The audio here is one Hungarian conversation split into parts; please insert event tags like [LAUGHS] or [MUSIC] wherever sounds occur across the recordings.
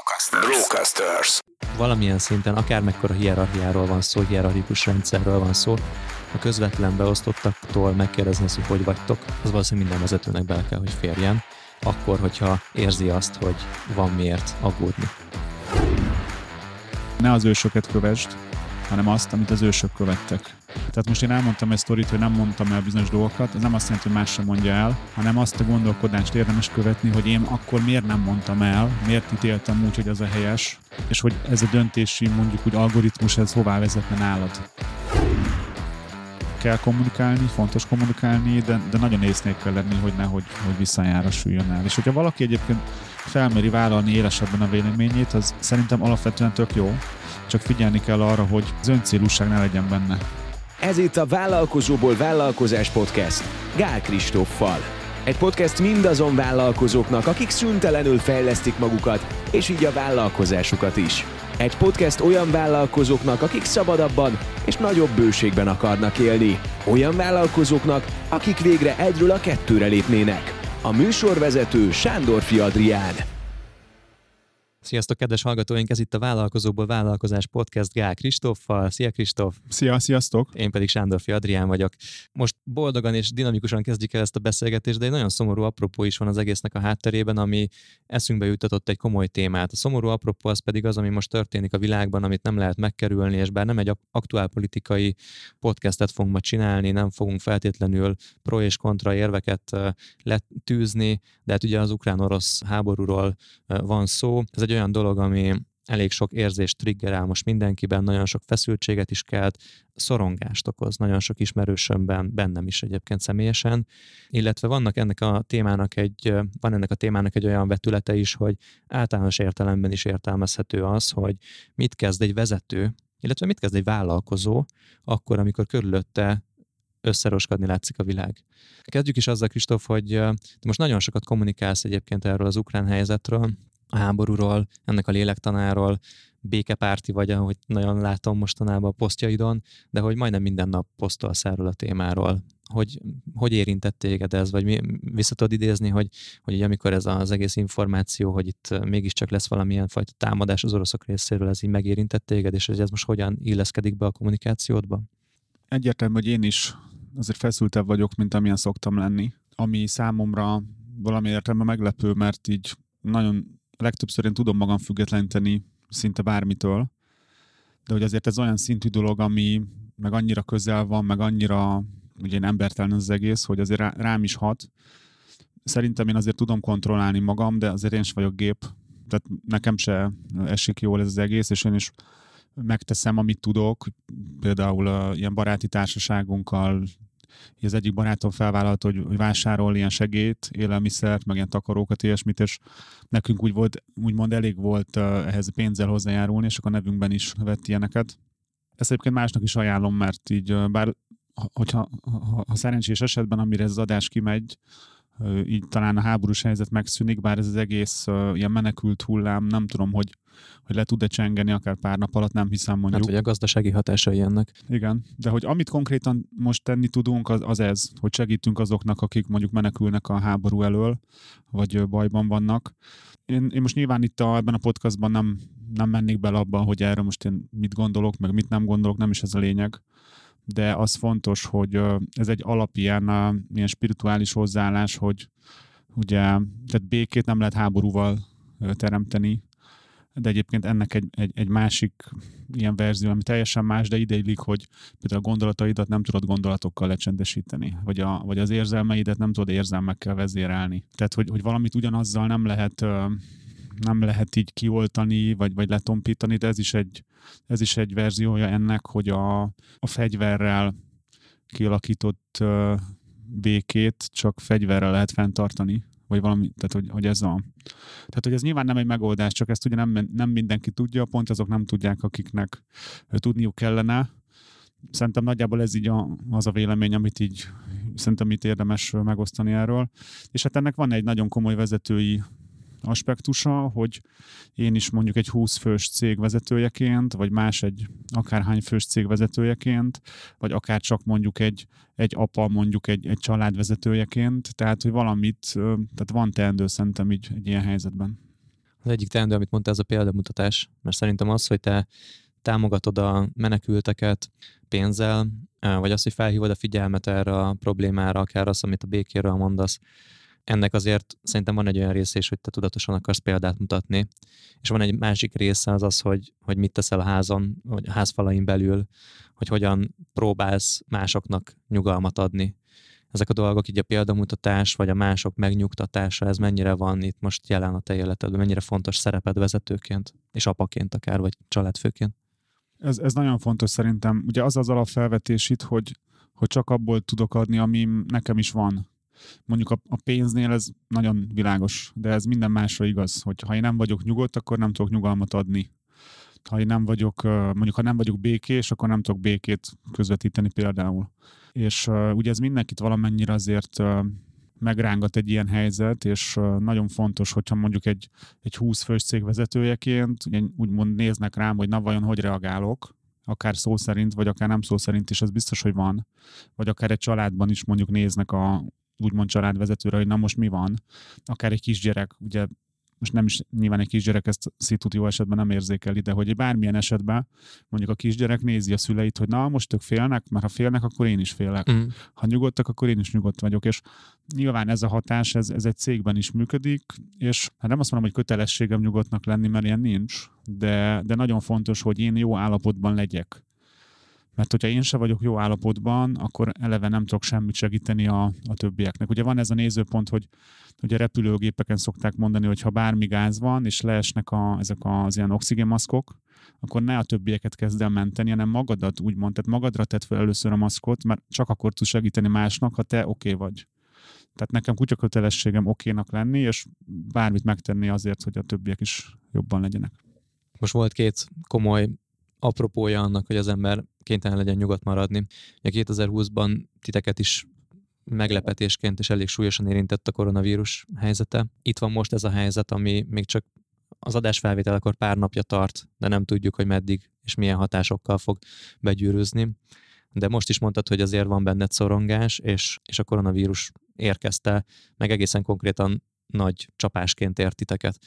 Brocasters. Brocasters. Valamilyen szinten, akár mekkora hierarchiáról van szó, hierarchikus rendszerről van szó, a közvetlen beosztottaktól megkérdezni hogy hogy vagytok, az valószínűleg minden vezetőnek bele kell, hogy férjen, akkor, hogyha érzi azt, hogy van miért aggódni. Ne az ősöket kövesd, hanem azt, amit az ősök követtek. Tehát most én elmondtam egy sztorit, hogy nem mondtam el bizonyos dolgokat, ez nem azt jelenti, hogy más sem mondja el, hanem azt a gondolkodást érdemes követni, hogy én akkor miért nem mondtam el, miért ítéltem úgy, hogy az a helyes, és hogy ez a döntési mondjuk úgy algoritmus, ez hová vezetne nálad kell kommunikálni, fontos kommunikálni, de, de nagyon észnék kell lenni, hogy nehogy hogy visszajára süljön el. És hogyha valaki egyébként felmeri vállalni élesebben a véleményét, az szerintem alapvetően tök jó, csak figyelni kell arra, hogy az öncélúság ne legyen benne. Ez itt a Vállalkozóból Vállalkozás Podcast Gál Kristóffal. Egy podcast mindazon vállalkozóknak, akik szüntelenül fejlesztik magukat, és így a vállalkozásukat is. Egy podcast olyan vállalkozóknak, akik szabadabban és nagyobb bőségben akarnak élni. Olyan vállalkozóknak, akik végre egyről a kettőre lépnének. A műsorvezető Sándor Adrián. Sziasztok, kedves hallgatóink! Ez itt a Vállalkozóból Vállalkozás Podcast Gál Kristóffal. Szia Kristóf! Szia, sziasztok! Én pedig Sándorfi Adrián vagyok. Most boldogan és dinamikusan kezdjük el ezt a beszélgetést, de egy nagyon szomorú apropó is van az egésznek a hátterében, ami eszünkbe jutatott egy komoly témát. A szomorú apropó az pedig az, ami most történik a világban, amit nem lehet megkerülni, és bár nem egy aktuál politikai podcastet fogunk ma csinálni, nem fogunk feltétlenül pro és kontra érveket letűzni, de hát ugye az ukrán-orosz háborúról van szó. Ez egy egy olyan dolog, ami elég sok érzést triggerál most mindenkiben, nagyon sok feszültséget is kelt, szorongást okoz, nagyon sok ismerősömben, bennem is egyébként személyesen, illetve vannak ennek a témának egy, van ennek a témának egy olyan vetülete is, hogy általános értelemben is értelmezhető az, hogy mit kezd egy vezető, illetve mit kezd egy vállalkozó, akkor, amikor körülötte összeroskadni látszik a világ. Kezdjük is azzal, Kristóf, hogy most nagyon sokat kommunikálsz egyébként erről az ukrán helyzetről, a háborúról, ennek a lélektanáról, békepárti vagy, ahogy nagyon látom mostanában a posztjaidon, de hogy majdnem minden nap posztolsz erről a témáról. Hogy, hogy érintett téged ez, vagy mi, vissza tudod idézni, hogy, hogy amikor ez az egész információ, hogy itt mégiscsak lesz valamilyen fajta támadás az oroszok részéről, ez így megérintett téged, és hogy ez most hogyan illeszkedik be a kommunikációdba? Egyértelmű, hogy én is azért feszültebb vagyok, mint amilyen szoktam lenni, ami számomra valami értelme meglepő, mert így nagyon legtöbbször én tudom magam függetleníteni szinte bármitől, de hogy azért ez olyan szintű dolog, ami meg annyira közel van, meg annyira ugye én embertelen az egész, hogy azért rám is hat. Szerintem én azért tudom kontrollálni magam, de azért én is vagyok gép, tehát nekem se esik jól ez az egész, és én is megteszem, amit tudok. Például uh, ilyen baráti társaságunkkal az egyik barátom felvállalta, hogy, hogy vásárol ilyen segét, élelmiszert, meg ilyen takarókat, ilyesmit, és nekünk úgy volt, úgymond elég volt ehhez pénzzel hozzájárulni, és akkor a nevünkben is vett ilyeneket. Ezt egyébként másnak is ajánlom, mert így, bár hogyha ha, ha szerencsés esetben, amire ez az adás kimegy, így talán a háborús helyzet megszűnik, bár ez az egész uh, ilyen menekült hullám, nem tudom, hogy, hogy le tud-e csengeni akár pár nap alatt, nem hiszem mondjuk. Hát, hogy a gazdasági hatásai ennek. Igen, de hogy amit konkrétan most tenni tudunk, az, az ez, hogy segítünk azoknak, akik mondjuk menekülnek a háború elől, vagy bajban vannak. Én, én most nyilván itt a, ebben a podcastban nem, nem mennék bele abba, hogy erre most én mit gondolok, meg mit nem gondolok, nem is ez a lényeg de az fontos, hogy ez egy alapján ilyen spirituális hozzáállás, hogy ugye, tehát békét nem lehet háborúval teremteni, de egyébként ennek egy, egy, egy másik ilyen verzió, ami teljesen más, de ideillik, hogy például a gondolataidat nem tudod gondolatokkal lecsendesíteni, vagy, a, vagy az érzelmeidet nem tudod érzelmekkel vezérelni. Tehát, hogy, hogy valamit ugyanazzal nem lehet nem lehet így kioltani, vagy, vagy letompítani, de ez is egy, ez is egy verziója ennek, hogy a, a fegyverrel kialakított békét csak fegyverrel lehet fenntartani, vagy valami, tehát hogy, hogy ez a... Tehát, hogy ez nyilván nem egy megoldás, csak ezt ugye nem, nem mindenki tudja, pont azok nem tudják, akiknek tudniuk kellene. Szerintem nagyjából ez így a, az a vélemény, amit így szerintem itt érdemes megosztani erről. És hát ennek van egy nagyon komoly vezetői aspektusa, hogy én is mondjuk egy 20 fős cég vezetőjeként, vagy más egy akárhány fős cég vezetőjeként, vagy akár csak mondjuk egy, egy apa, mondjuk egy, egy család vezetőjeként, tehát hogy valamit, tehát van teendő szerintem így egy ilyen helyzetben. Az egyik teendő, amit mondta, ez a példamutatás, mert szerintem az, hogy te támogatod a menekülteket pénzzel, vagy azt, hogy felhívod a figyelmet erre a problémára, akár az, amit a békéről mondasz, ennek azért szerintem van egy olyan része is, hogy te tudatosan akarsz példát mutatni, és van egy másik része az az, hogy, hogy mit teszel a házon, vagy a házfalain belül, hogy hogyan próbálsz másoknak nyugalmat adni. Ezek a dolgok, így a példamutatás, vagy a mások megnyugtatása, ez mennyire van itt most jelen a te életedben, mennyire fontos szereped vezetőként, és apaként akár, vagy családfőként? Ez, ez nagyon fontos szerintem. Ugye az az alapfelvetés itt, hogy, hogy csak abból tudok adni, ami nekem is van. Mondjuk a, a pénznél ez nagyon világos, de ez minden másra igaz, hogy ha én nem vagyok nyugodt, akkor nem tudok nyugalmat adni. Ha én nem vagyok, mondjuk ha nem vagyok békés, akkor nem tudok békét közvetíteni például. És ugye ez mindenkit valamennyire azért megrángat egy ilyen helyzet, és nagyon fontos, hogyha mondjuk egy, egy 20 fős cég vezetőjeként ugye úgymond néznek rám, hogy na vajon hogy reagálok, akár szó szerint, vagy akár nem szó szerint is, az biztos, hogy van. Vagy akár egy családban is mondjuk néznek a úgymond családvezetőre, hogy na most mi van. Akár egy kisgyerek, ugye most nem is nyilván egy kisgyerek ezt szitut jó esetben nem érzékeli, de hogy bármilyen esetben mondjuk a kisgyerek nézi a szüleit, hogy na most ők félnek, mert ha félnek, akkor én is félek. Mm. Ha nyugodtak, akkor én is nyugodt vagyok. És nyilván ez a hatás, ez, ez egy cégben is működik, és hát nem azt mondom, hogy kötelességem nyugodtnak lenni, mert ilyen nincs, de, de nagyon fontos, hogy én jó állapotban legyek mert hogyha én se vagyok jó állapotban, akkor eleve nem tudok semmit segíteni a, a többieknek. Ugye van ez a nézőpont, hogy ugye repülőgépeken szokták mondani, hogy ha bármi gáz van, és leesnek a, ezek az ilyen oxigénmaszkok, akkor ne a többieket kezd el menteni, hanem magadat úgymond, tehát magadra tett fel először a maszkot, mert csak akkor tudsz segíteni másnak, ha te oké okay vagy. Tehát nekem kutya kötelességem okénak lenni, és bármit megtenni azért, hogy a többiek is jobban legyenek. Most volt két komoly apropója annak, hogy az ember kénytelen legyen nyugodt maradni. Ugye 2020-ban titeket is meglepetésként és elég súlyosan érintett a koronavírus helyzete. Itt van most ez a helyzet, ami még csak az adásfelvételekor pár napja tart, de nem tudjuk, hogy meddig és milyen hatásokkal fog begyűrűzni. De most is mondtad, hogy azért van benned szorongás, és, és a koronavírus érkezte, meg egészen konkrétan nagy csapásként ért titeket.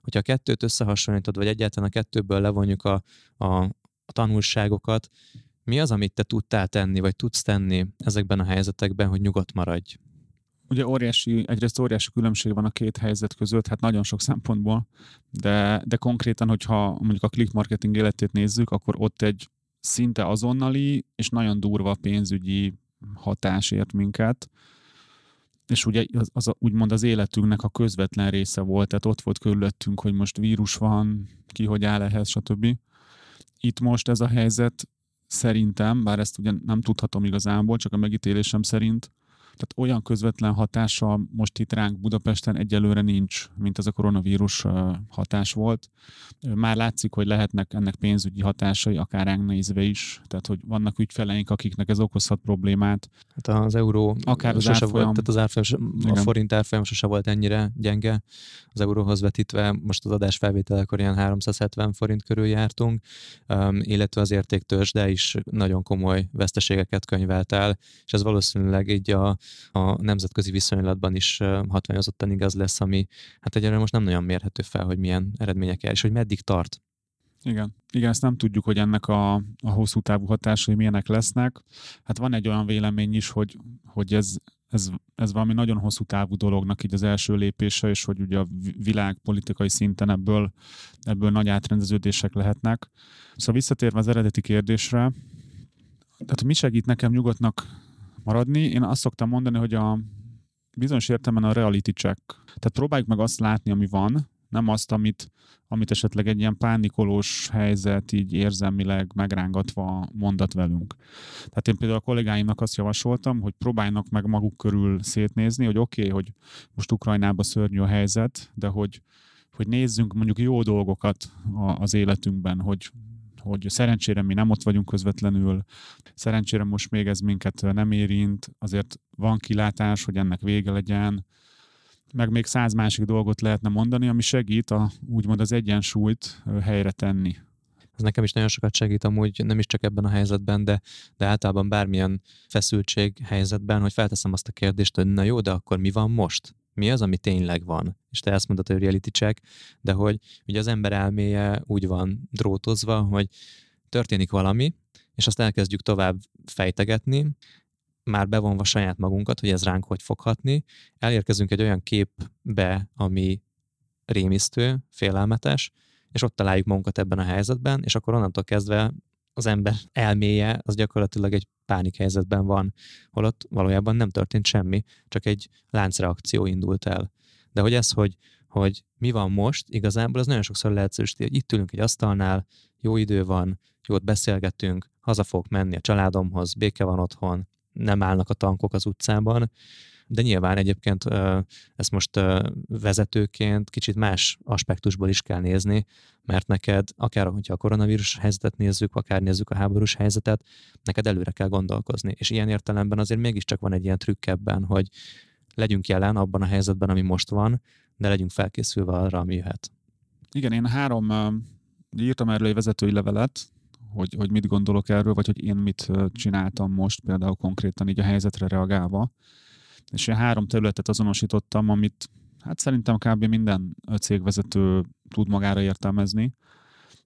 Hogyha a kettőt összehasonlítod, vagy egyáltalán a kettőből levonjuk a, a, a tanulságokat, mi az, amit te tudtál tenni, vagy tudsz tenni ezekben a helyzetekben, hogy nyugodt maradj? Ugye óriási, egyrészt óriási különbség van a két helyzet között, hát nagyon sok szempontból, de, de konkrétan, hogyha mondjuk a click marketing életét nézzük, akkor ott egy szinte azonnali és nagyon durva pénzügyi hatás ért minket, és ugye az, az úgymond az életünknek a közvetlen része volt, tehát ott volt körülöttünk, hogy most vírus van, ki hogy áll ehhez, stb itt most ez a helyzet szerintem, bár ezt ugye nem tudhatom igazából, csak a megítélésem szerint, tehát olyan közvetlen hatása most itt ránk Budapesten egyelőre nincs, mint ez a koronavírus hatás volt. Már látszik, hogy lehetnek ennek pénzügyi hatásai, akár ránk nézve is. Tehát, hogy vannak ügyfeleink, akiknek ez okozhat problémát. Hát az euró akár az árfolyam, volt, tehát az árfolyam, a forint árfolyam sose volt ennyire gyenge az euróhoz vetítve. Most az adás felvételekor ilyen 370 forint körül jártunk, illetve az értéktős, is nagyon komoly veszteségeket könyvelt el, és ez valószínűleg így a a nemzetközi viszonylatban is hatványozottan igaz lesz, ami hát egyelőre most nem nagyon mérhető fel, hogy milyen eredmények jár, és hogy meddig tart. Igen. Igen, ezt nem tudjuk, hogy ennek a, a hosszú távú hatásai milyenek lesznek. Hát van egy olyan vélemény is, hogy, hogy ez, ez, ez valami nagyon hosszú távú dolognak így az első lépése, és hogy ugye a világpolitikai szinten ebből, ebből nagy átrendeződések lehetnek. Szóval visszatérve az eredeti kérdésre, tehát mi segít nekem nyugodtnak maradni. Én azt szoktam mondani, hogy a bizonyos értelemben a reality check. Tehát próbáljuk meg azt látni, ami van, nem azt, amit, amit esetleg egy ilyen pánikolós helyzet így érzelmileg megrángatva mondat velünk. Tehát én például a kollégáimnak azt javasoltam, hogy próbáljanak meg maguk körül szétnézni, hogy oké, okay, hogy most Ukrajnában szörnyű a helyzet, de hogy, hogy nézzünk mondjuk jó dolgokat az életünkben, hogy hogy szerencsére mi nem ott vagyunk közvetlenül, szerencsére most még ez minket nem érint, azért van kilátás, hogy ennek vége legyen, meg még száz másik dolgot lehetne mondani, ami segít a, úgymond az egyensúlyt helyre tenni. Ez nekem is nagyon sokat segít amúgy, nem is csak ebben a helyzetben, de, de általában bármilyen feszültség helyzetben, hogy felteszem azt a kérdést, hogy na jó, de akkor mi van most? Mi az, ami tényleg van. És te ezt mondod, hogy reality check, de hogy ugye az ember elméje úgy van drótozva, hogy történik valami, és azt elkezdjük tovább fejtegetni, már bevonva saját magunkat, hogy ez ránk hogy fog hatni, elérkezünk egy olyan képbe, ami rémisztő, félelmetes, és ott találjuk magunkat ebben a helyzetben, és akkor onnantól kezdve az ember elméje az gyakorlatilag egy pánik helyzetben van, holott valójában nem történt semmi, csak egy láncreakció indult el. De hogy ez, hogy, hogy mi van most, igazából az nagyon sokszor lehetősíti, hogy itt ülünk egy asztalnál, jó idő van, jót beszélgetünk, haza fogok menni a családomhoz, béke van otthon, nem állnak a tankok az utcában, de nyilván egyébként ezt most vezetőként kicsit más aspektusból is kell nézni, mert neked, akár hogyha a koronavírus helyzetet nézzük, akár nézzük a háborús helyzetet, neked előre kell gondolkozni. És ilyen értelemben azért mégiscsak van egy ilyen trükk ebben, hogy legyünk jelen abban a helyzetben, ami most van, de legyünk felkészülve arra, ami jöhet. Igen, én három írtam erről egy vezetői levelet, hogy, hogy mit gondolok erről, vagy hogy én mit csináltam most például konkrétan így a helyzetre reagálva. És én három területet azonosítottam, amit hát szerintem kb. minden cégvezető tud magára értelmezni.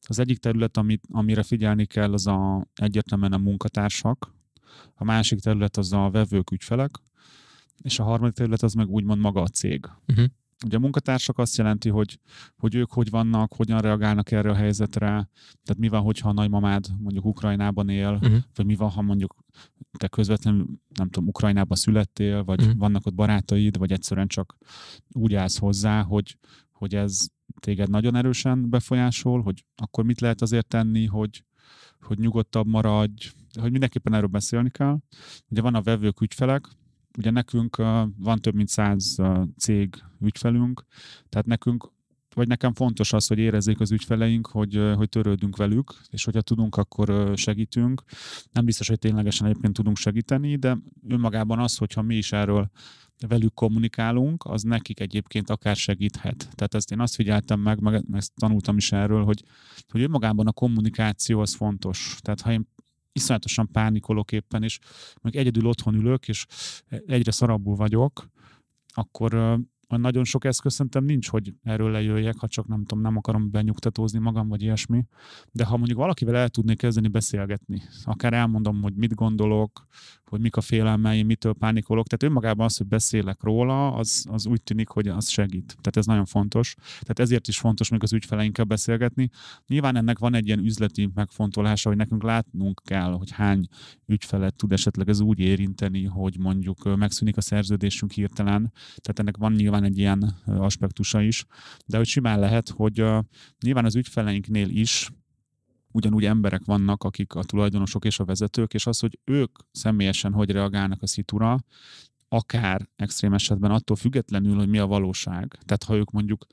Az egyik terület, amit, amire figyelni kell, az a, egyértelműen a munkatársak, a másik terület az a vevők, ügyfelek, és a harmadik terület az meg úgymond maga a cég. Uh-huh. Ugye a munkatársak azt jelenti, hogy, hogy ők hogy vannak, hogyan reagálnak erre a helyzetre, tehát mi van, hogyha a nagymamád mondjuk Ukrajnában él, uh-huh. vagy mi van, ha mondjuk te közvetlenül, nem tudom, Ukrajnában születtél, vagy uh-huh. vannak ott barátaid, vagy egyszerűen csak úgy állsz hozzá, hogy, hogy ez téged nagyon erősen befolyásol, hogy akkor mit lehet azért tenni, hogy, hogy nyugodtabb maradj, hogy mindenképpen erről beszélni kell. Ugye van a vevők, ügyfelek, ugye nekünk van több mint száz cég ügyfelünk, tehát nekünk vagy nekem fontos az, hogy érezzék az ügyfeleink, hogy, hogy törődünk velük, és hogyha tudunk, akkor segítünk. Nem biztos, hogy ténylegesen egyébként tudunk segíteni, de önmagában az, hogyha mi is erről velük kommunikálunk, az nekik egyébként akár segíthet. Tehát ezt én azt figyeltem meg, meg ezt tanultam is erről, hogy, hogy önmagában a kommunikáció az fontos. Tehát ha én iszonyatosan pánikolok éppen, és meg egyedül otthon ülök, és egyre szarabbul vagyok, akkor nagyon sok eszköz szerintem nincs, hogy erről lejöjjek, ha csak nem tudom, nem akarom benyugtatózni magam, vagy ilyesmi. De ha mondjuk valakivel el tudnék kezdeni beszélgetni, akár elmondom, hogy mit gondolok, hogy mik a félelmeim, mitől pánikolok. Tehát önmagában az, hogy beszélek róla, az, az úgy tűnik, hogy az segít. Tehát ez nagyon fontos. Tehát ezért is fontos még az ügyfeleinkkel beszélgetni. Nyilván ennek van egy ilyen üzleti megfontolása, hogy nekünk látnunk kell, hogy hány ügyfelet tud esetleg ez úgy érinteni, hogy mondjuk megszűnik a szerződésünk hirtelen. Tehát ennek van nyilván egy ilyen aspektusa is. De hogy simán lehet, hogy nyilván az ügyfeleinknél is ugyanúgy emberek vannak, akik a tulajdonosok és a vezetők, és az, hogy ők személyesen hogy reagálnak a szitura, akár extrém esetben attól függetlenül, hogy mi a valóság. Tehát ha ők mondjuk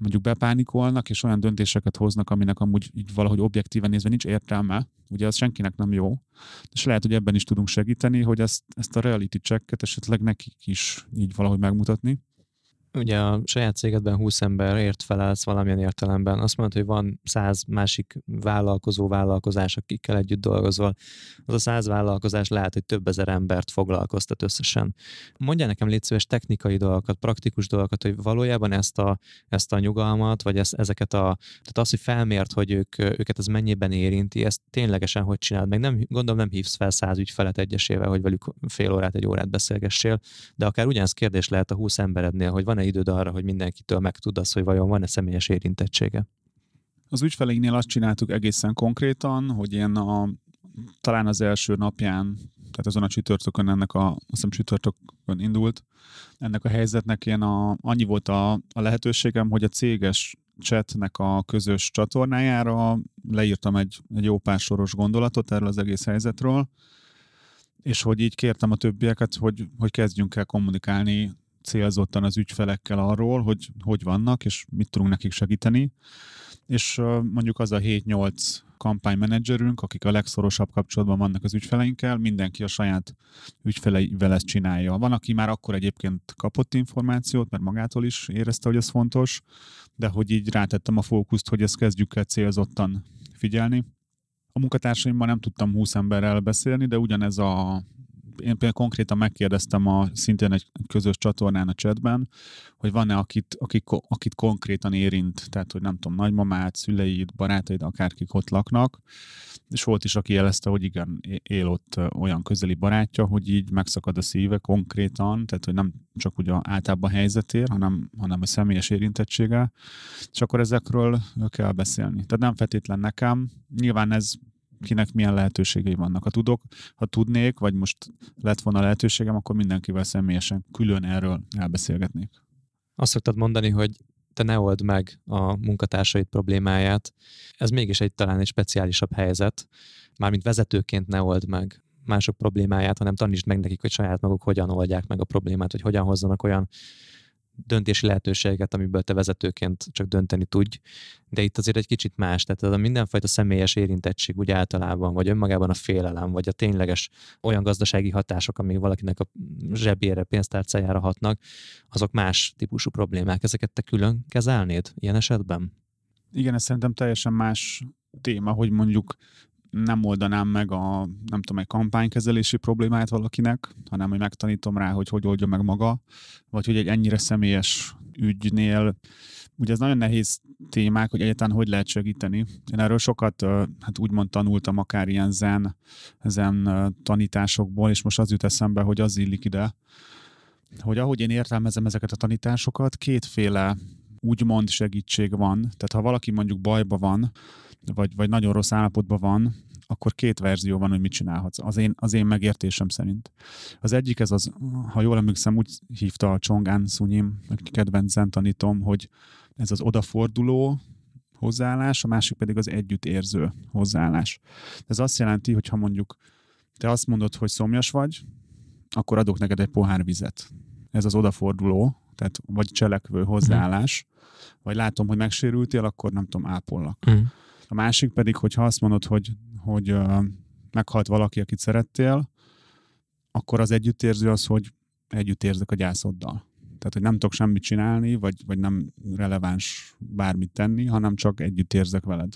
mondjuk bepánikolnak, és olyan döntéseket hoznak, aminek amúgy így valahogy objektíven nézve nincs értelme, ugye az senkinek nem jó, és lehet, hogy ebben is tudunk segíteni, hogy ezt, ezt a reality checket esetleg nekik is így valahogy megmutatni ugye a saját cégedben 20 ért felelsz valamilyen értelemben, azt mondod, hogy van 100 másik vállalkozó vállalkozás, akikkel együtt dolgozol, az a 100 vállalkozás lehet, hogy több ezer embert foglalkoztat összesen. Mondja nekem légy szíves technikai dolgokat, praktikus dolgokat, hogy valójában ezt a, ezt a nyugalmat, vagy ezt, ezeket a, tehát az, hogy felmért, hogy ők, őket ez mennyiben érinti, ezt ténylegesen hogy csinálod, meg nem, gondolom nem hívsz fel 100 ügyfelet egyesével, hogy velük fél órát, egy órát beszélgessél, de akár ugyanaz kérdés lehet a 20 emberednél, hogy van van-e időd arra, hogy mindenkitől megtudasz, hogy vajon van-e személyes érintettsége? Az ügyfeleinknél azt csináltuk egészen konkrétan, hogy én a, talán az első napján, tehát azon a csütörtökön ennek a, azt hiszem csütörtökön indult, ennek a helyzetnek én a, annyi volt a, a lehetőségem, hogy a céges chatnek a közös csatornájára leírtam egy, egy jó pár soros gondolatot erről az egész helyzetről, és hogy így kértem a többieket, hogy, hogy kezdjünk el kommunikálni célzottan az ügyfelekkel arról, hogy hogy vannak, és mit tudunk nekik segíteni. És mondjuk az a 7-8 kampánymenedzserünk, akik a legszorosabb kapcsolatban vannak az ügyfeleinkkel, mindenki a saját ügyfeleivel ezt csinálja. Van, aki már akkor egyébként kapott információt, mert magától is érezte, hogy ez fontos, de hogy így rátettem a fókuszt, hogy ezt kezdjük el célzottan figyelni. A munkatársaimmal nem tudtam 20 emberrel beszélni, de ugyanez a én például konkrétan megkérdeztem a szintén egy közös csatornán a chatben, hogy van-e, akit, akit, akit konkrétan érint, tehát hogy nem tudom, nagymamát, szüleid, barátaid, akárkik ott laknak, és volt is, aki jelezte, hogy igen, él ott olyan közeli barátja, hogy így megszakad a szíve konkrétan, tehát hogy nem csak ugye általában helyzetér, hanem, hanem a személyes érintettsége, és akkor ezekről kell beszélni. Tehát nem feltétlen nekem, nyilván ez kinek milyen lehetőségei vannak. Ha tudok, ha tudnék, vagy most lett volna lehetőségem, akkor mindenkivel személyesen külön erről elbeszélgetnék. Azt szoktad mondani, hogy te ne old meg a munkatársaid problémáját. Ez mégis egy talán egy speciálisabb helyzet. Mármint vezetőként ne old meg mások problémáját, hanem tanítsd meg nekik, hogy saját maguk hogyan oldják meg a problémát, hogy hogyan hozzanak olyan döntési lehetőséget, amiből te vezetőként csak dönteni tudj, de itt azért egy kicsit más, tehát ez a mindenfajta személyes érintettség úgy általában, vagy önmagában a félelem, vagy a tényleges olyan gazdasági hatások, amik valakinek a zsebére, pénztárcájára hatnak, azok más típusú problémák. Ezeket te külön kezelnéd ilyen esetben? Igen, ez szerintem teljesen más téma, hogy mondjuk nem oldanám meg a, nem tudom, egy kampánykezelési problémát valakinek, hanem hogy megtanítom rá, hogy hogy oldja meg maga, vagy hogy egy ennyire személyes ügynél, ugye ez nagyon nehéz témák, hogy egyáltalán hogy lehet segíteni. Én erről sokat, hát úgymond tanultam akár ilyen zen, zen tanításokból, és most az jut eszembe, hogy az illik ide, hogy ahogy én értelmezem ezeket a tanításokat, kétféle úgymond segítség van. Tehát ha valaki mondjuk bajba van, vagy, vagy nagyon rossz állapotban van, akkor két verzió van, hogy mit csinálhatsz. Az én, az én megértésem szerint. Az egyik, ez az, ha jól emlékszem, úgy hívta a Csongán Szunyim, kedvenc tanítom, hogy ez az odaforduló hozzáállás, a másik pedig az együttérző hozzáállás. Ez azt jelenti, hogy ha mondjuk te azt mondod, hogy szomjas vagy, akkor adok neked egy pohár vizet. Ez az odaforduló, tehát vagy cselekvő hozzáállás, mm. vagy látom, hogy megsérültél, akkor nem tudom, ápollak. Mm. A másik pedig, hogyha azt mondod, hogy, hogy uh, meghalt valaki, akit szerettél, akkor az együttérző az, hogy együtt érzek a gyászoddal. Tehát, hogy nem tudok semmit csinálni, vagy, vagy nem releváns bármit tenni, hanem csak együtt érzek veled.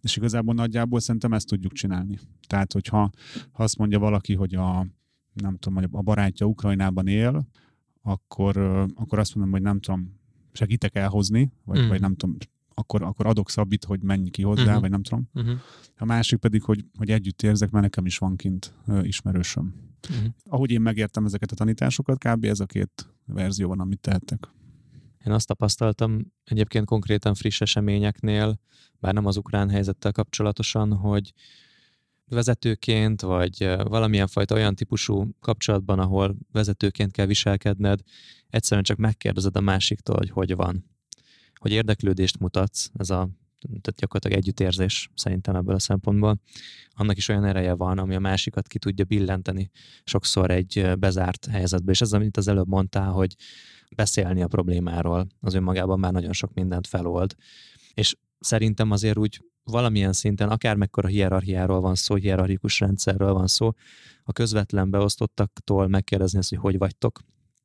És igazából nagyjából szerintem ezt tudjuk csinálni. Tehát, hogyha ha azt mondja valaki, hogy a, nem tudom, a barátja Ukrajnában él, akkor, akkor azt mondom, hogy nem tudom, segítek elhozni, vagy, mm. vagy nem tudom, akkor, akkor adok szabit, hogy menj ki hozzá, uh-huh. vagy nem tudom. Uh-huh. A másik pedig, hogy, hogy együtt érzek, mert nekem is van kint uh, ismerősöm. Uh-huh. Ahogy én megértem ezeket a tanításokat, kb. ez a két verzió van, amit tehettek. Én azt tapasztaltam egyébként konkrétan friss eseményeknél, bár nem az ukrán helyzettel kapcsolatosan, hogy vezetőként, vagy valamilyen fajta olyan típusú kapcsolatban, ahol vezetőként kell viselkedned, egyszerűen csak megkérdezed a másiktól, hogy hogy van hogy érdeklődést mutatsz, ez a tehát gyakorlatilag együttérzés szerintem ebből a szempontból, annak is olyan ereje van, ami a másikat ki tudja billenteni sokszor egy bezárt helyzetbe. És ez, amit az előbb mondtál, hogy beszélni a problémáról, az önmagában már nagyon sok mindent felold. És szerintem azért úgy valamilyen szinten, akár mekkora hierarchiáról van szó, hierarchikus rendszerről van szó, a közvetlen beosztottaktól megkérdezni azt, hogy hogy vagytok,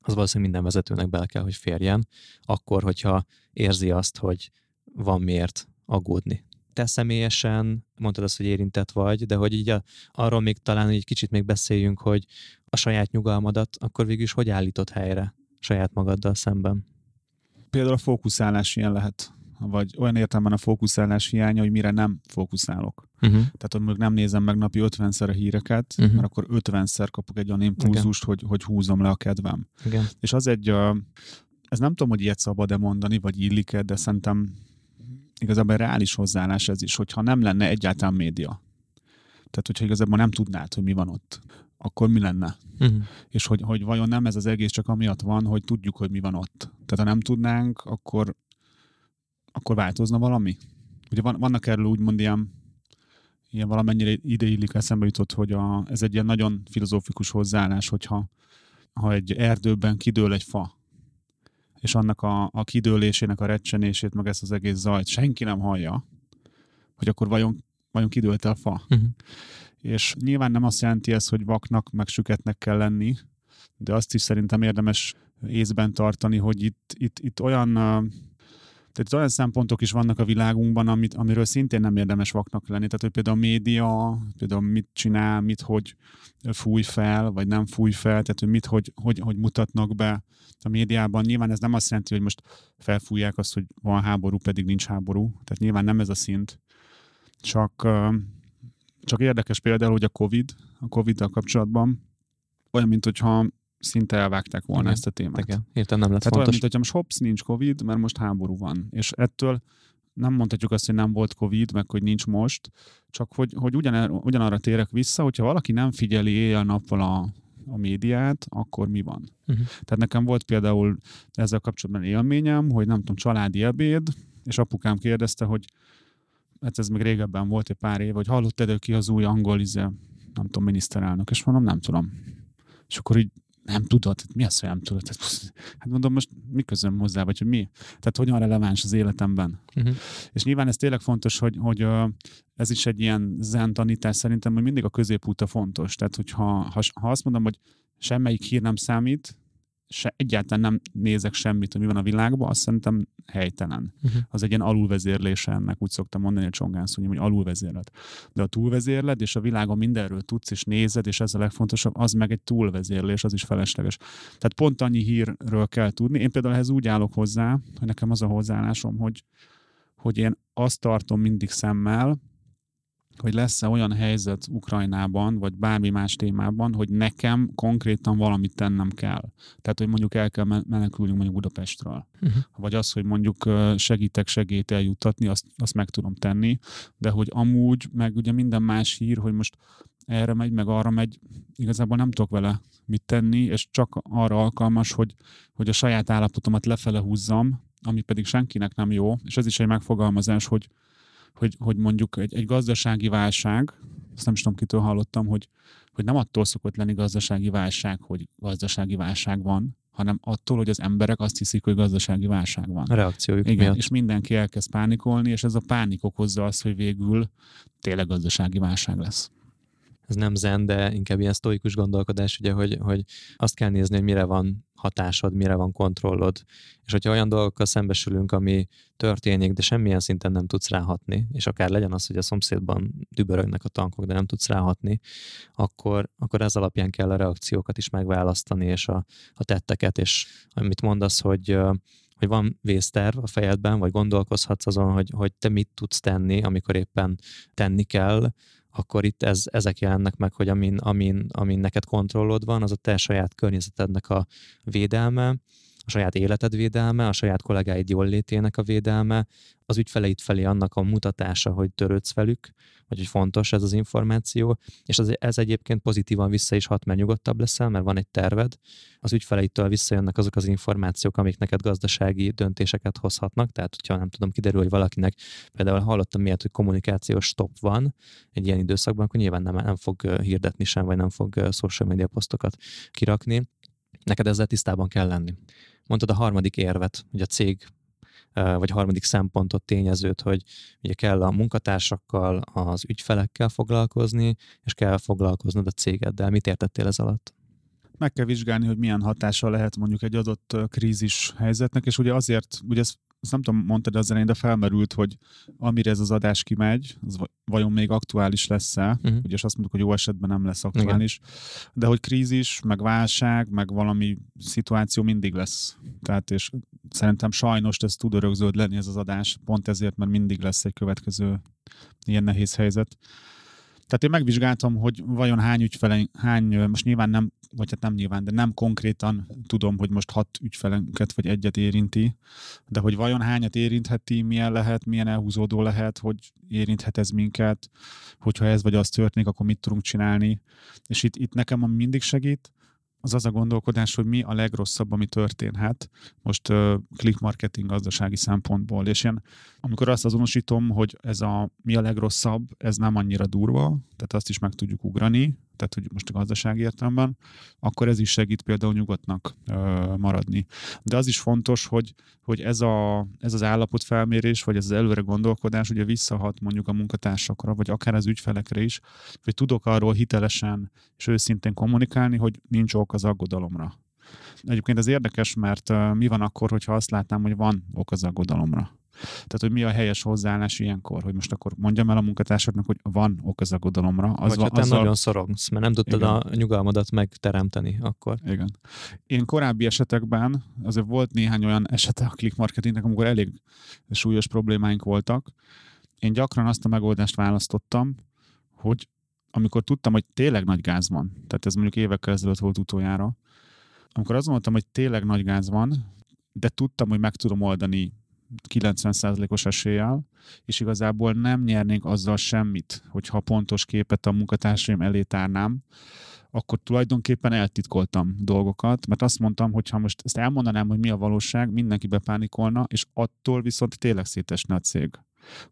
az valószínűleg minden vezetőnek bele kell, hogy férjen, akkor, hogyha érzi azt, hogy van miért aggódni. Te személyesen mondtad azt, hogy érintett vagy, de hogy így a, arról még talán egy kicsit még beszéljünk, hogy a saját nyugalmadat akkor végül is hogy állított helyre saját magaddal szemben? Például a fókuszálás ilyen lehet vagy olyan értelemben a fókuszálás hiánya, hogy mire nem fókuszálok. Uh-huh. Tehát, hogy mondjuk nem nézem meg napi 50-szer a híreket, uh-huh. mert akkor 50-szer kapok egy olyan impulzust, hogy, hogy húzom le a kedvem. Igen. És az egy, ez nem tudom, hogy ilyet szabad-e mondani, vagy illik-e, de szerintem igazából reális hozzáállás ez is, hogyha nem lenne egyáltalán média. Tehát, hogyha igazából nem tudnád, hogy mi van ott, akkor mi lenne? Uh-huh. És hogy, hogy vajon nem ez az egész csak amiatt van, hogy tudjuk, hogy mi van ott. Tehát ha nem tudnánk, akkor akkor változna valami? Ugye van, vannak erről úgymond ilyen, ilyen valamennyire ideillik eszembe jutott, hogy a, ez egy ilyen nagyon filozófikus hozzáállás, hogyha ha egy erdőben kidől egy fa, és annak a, a kidőlésének a recsenését, meg ezt az egész zajt senki nem hallja, hogy akkor vajon, vajon kidőlt a fa. Uh-huh. És nyilván nem azt jelenti ez, hogy vaknak, meg süketnek kell lenni, de azt is szerintem érdemes észben tartani, hogy itt, itt, itt olyan Tehát olyan szempontok is vannak a világunkban, amit, amiről szintén nem érdemes vaknak lenni. Tehát, hogy például a média, például mit csinál, mit hogy fúj fel, vagy nem fúj fel, tehát hogy mit hogy, hogy, hogy mutatnak be a médiában. Nyilván ez nem azt jelenti, hogy most felfújják azt, hogy van háború, pedig nincs háború. Tehát nyilván nem ez a szint. Csak, csak érdekes például, hogy a COVID, a Covid-dal kapcsolatban olyan, mint hogyha szinte elvágták volna Igen. ezt a témát. Igen, értem nem lett Tehát olyan, fontos. mint hogyha most hops, nincs Covid, mert most háború van. És ettől nem mondhatjuk azt, hogy nem volt Covid, meg hogy nincs most, csak hogy, hogy ugyan, ugyanarra térek vissza, hogyha valaki nem figyeli éjjel-nappal a, a médiát, akkor mi van? Uh-huh. Tehát nekem volt például ezzel kapcsolatban élményem, hogy nem tudom, családi ebéd, és apukám kérdezte, hogy hát ez még régebben volt egy pár év, hogy hallottad ki az új angol, izé, nem tudom, miniszterelnök, és mondom, nem tudom. És akkor így nem tudod, mi az, hogy nem tudod? Tehát, hát mondom, most mi közöm hozzá, vagy hogy mi? Tehát hogyan releváns az életemben? Uh-huh. És nyilván ez tényleg fontos, hogy, hogy ez is egy ilyen zen tanítás szerintem, hogy mindig a középút a fontos. Tehát, hogyha ha, ha azt mondom, hogy semmelyik hír nem számít, se, egyáltalán nem nézek semmit, hogy mi van a világban, azt szerintem helytelen. Uh-huh. Az egy ilyen alulvezérlése ennek, úgy szoktam mondani a csongánszonyom, hogy alulvezérlet. De a túlvezérled, és a világon mindenről tudsz, és nézed, és ez a legfontosabb, az meg egy túlvezérlés, az is felesleges. Tehát pont annyi hírről kell tudni. Én például ehhez úgy állok hozzá, hogy nekem az a hozzáállásom, hogy, hogy én azt tartom mindig szemmel, hogy lesz-e olyan helyzet Ukrajnában, vagy bármi más témában, hogy nekem konkrétan valamit tennem kell. Tehát, hogy mondjuk el kell menekülnünk mondjuk Budapestről. Uh-huh. Vagy az, hogy mondjuk segítek segít eljuttatni, azt, azt meg tudom tenni, de hogy amúgy, meg ugye minden más hír, hogy most erre megy, meg arra megy, igazából nem tudok vele mit tenni, és csak arra alkalmas, hogy, hogy a saját állapotomat lefele húzzam, ami pedig senkinek nem jó, és ez is egy megfogalmazás, hogy, hogy, hogy mondjuk egy, egy gazdasági válság, azt nem is tudom, kitől hallottam, hogy, hogy nem attól szokott lenni gazdasági válság, hogy gazdasági válság van, hanem attól, hogy az emberek azt hiszik, hogy gazdasági válság van. A reakciójuk Igen, miatt. és mindenki elkezd pánikolni, és ez a pánik okozza azt, hogy végül tényleg gazdasági válság lesz. Ez nem zen, de inkább ilyen sztoikus gondolkodás, ugye, hogy, hogy azt kell nézni, hogy mire van hatásod, mire van kontrollod. És hogyha olyan dolgokkal szembesülünk, ami történik, de semmilyen szinten nem tudsz ráhatni, és akár legyen az, hogy a szomszédban dübörögnek a tankok, de nem tudsz ráhatni, akkor, akkor ez alapján kell a reakciókat is megválasztani, és a, a tetteket, és amit mondasz, hogy hogy van vészterv a fejedben, vagy gondolkozhatsz azon, hogy, hogy te mit tudsz tenni, amikor éppen tenni kell, akkor itt ez, ezek jelennek meg, hogy amin, amin, amin neked kontrollod van, az a te saját környezetednek a védelme, a saját életed védelme, a saját kollégáid jól a védelme, az ügyfeleid felé annak a mutatása, hogy törődsz velük, vagy hogy fontos ez az információ, és ez, ez egyébként pozitívan vissza is hat, mert nyugodtabb leszel, mert van egy terved, az ügyfeleitől visszajönnek azok az információk, amik neked gazdasági döntéseket hozhatnak, tehát hogyha nem tudom, kiderül, hogy valakinek például hallottam miért, hogy kommunikációs stop van egy ilyen időszakban, akkor nyilván nem, nem fog hirdetni sem, vagy nem fog social media posztokat kirakni. Neked ezzel tisztában kell lenni. Mondtad a harmadik érvet, hogy a cég vagy harmadik szempontot, tényezőt, hogy ugye kell a munkatársakkal, az ügyfelekkel foglalkozni, és kell foglalkoznod a cégeddel. Mit értettél ez alatt? Meg kell vizsgálni, hogy milyen hatása lehet mondjuk egy adott krízis helyzetnek, és ugye azért, ugye ezt, ezt nem tudom, mondtad az elején, de felmerült, hogy amire ez az adás kimegy, az vajon még aktuális lesz-e, uh-huh. ugye azt mondjuk, hogy jó esetben nem lesz aktuális, Igen. de hogy krízis, meg válság, meg valami szituáció mindig lesz. Tehát és szerintem sajnos ez tud örökzöld lenni ez az adás, pont ezért, mert mindig lesz egy következő ilyen nehéz helyzet. Tehát én megvizsgáltam, hogy vajon hány ügyfele, hány, most nyilván nem, vagy hát nem nyilván, de nem konkrétan tudom, hogy most hat ügyfelünket vagy egyet érinti, de hogy vajon hányat érintheti, milyen lehet, milyen elhúzódó lehet, hogy érinthet ez minket, hogyha ez vagy az történik, akkor mit tudunk csinálni. És itt, itt nekem mindig segít, az az a gondolkodás, hogy mi a legrosszabb, ami történhet most click marketing gazdasági szempontból. És én, amikor azt azonosítom, hogy ez a mi a legrosszabb, ez nem annyira durva, tehát azt is meg tudjuk ugrani, tehát hogy most a gazdasági értelemben, akkor ez is segít például nyugodtnak ö, maradni. De az is fontos, hogy, hogy ez, a, ez az állapotfelmérés, vagy ez az előre gondolkodás ugye visszahat mondjuk a munkatársakra, vagy akár az ügyfelekre is, hogy tudok arról hitelesen és őszintén kommunikálni, hogy nincs ok az aggodalomra. Egyébként ez érdekes, mert mi van akkor, hogyha azt látnám, hogy van ok az aggodalomra. Tehát, hogy mi a helyes hozzáállás ilyenkor, hogy most akkor mondjam el a munkatársaknak, hogy van ok az aggodalomra. Az Vagy va, ha te azzal... nagyon szorongsz, mert nem tudtad Igen. a nyugalmadat megteremteni akkor. Igen. Én korábbi esetekben, azért volt néhány olyan esete a click marketingnek, amikor elég súlyos problémáink voltak. Én gyakran azt a megoldást választottam, hogy amikor tudtam, hogy tényleg nagy gáz van, tehát ez mondjuk évekkel ezelőtt volt utoljára, amikor azt mondtam, hogy tényleg nagy gáz van, de tudtam, hogy meg tudom oldani 90%-os eséllyel, és igazából nem nyernénk azzal semmit, hogyha pontos képet a munkatársaim elé tárnám, akkor tulajdonképpen eltitkoltam dolgokat, mert azt mondtam, hogy ha most ezt elmondanám, hogy mi a valóság, mindenki bepánikolna, és attól viszont tényleg szétesne a cég.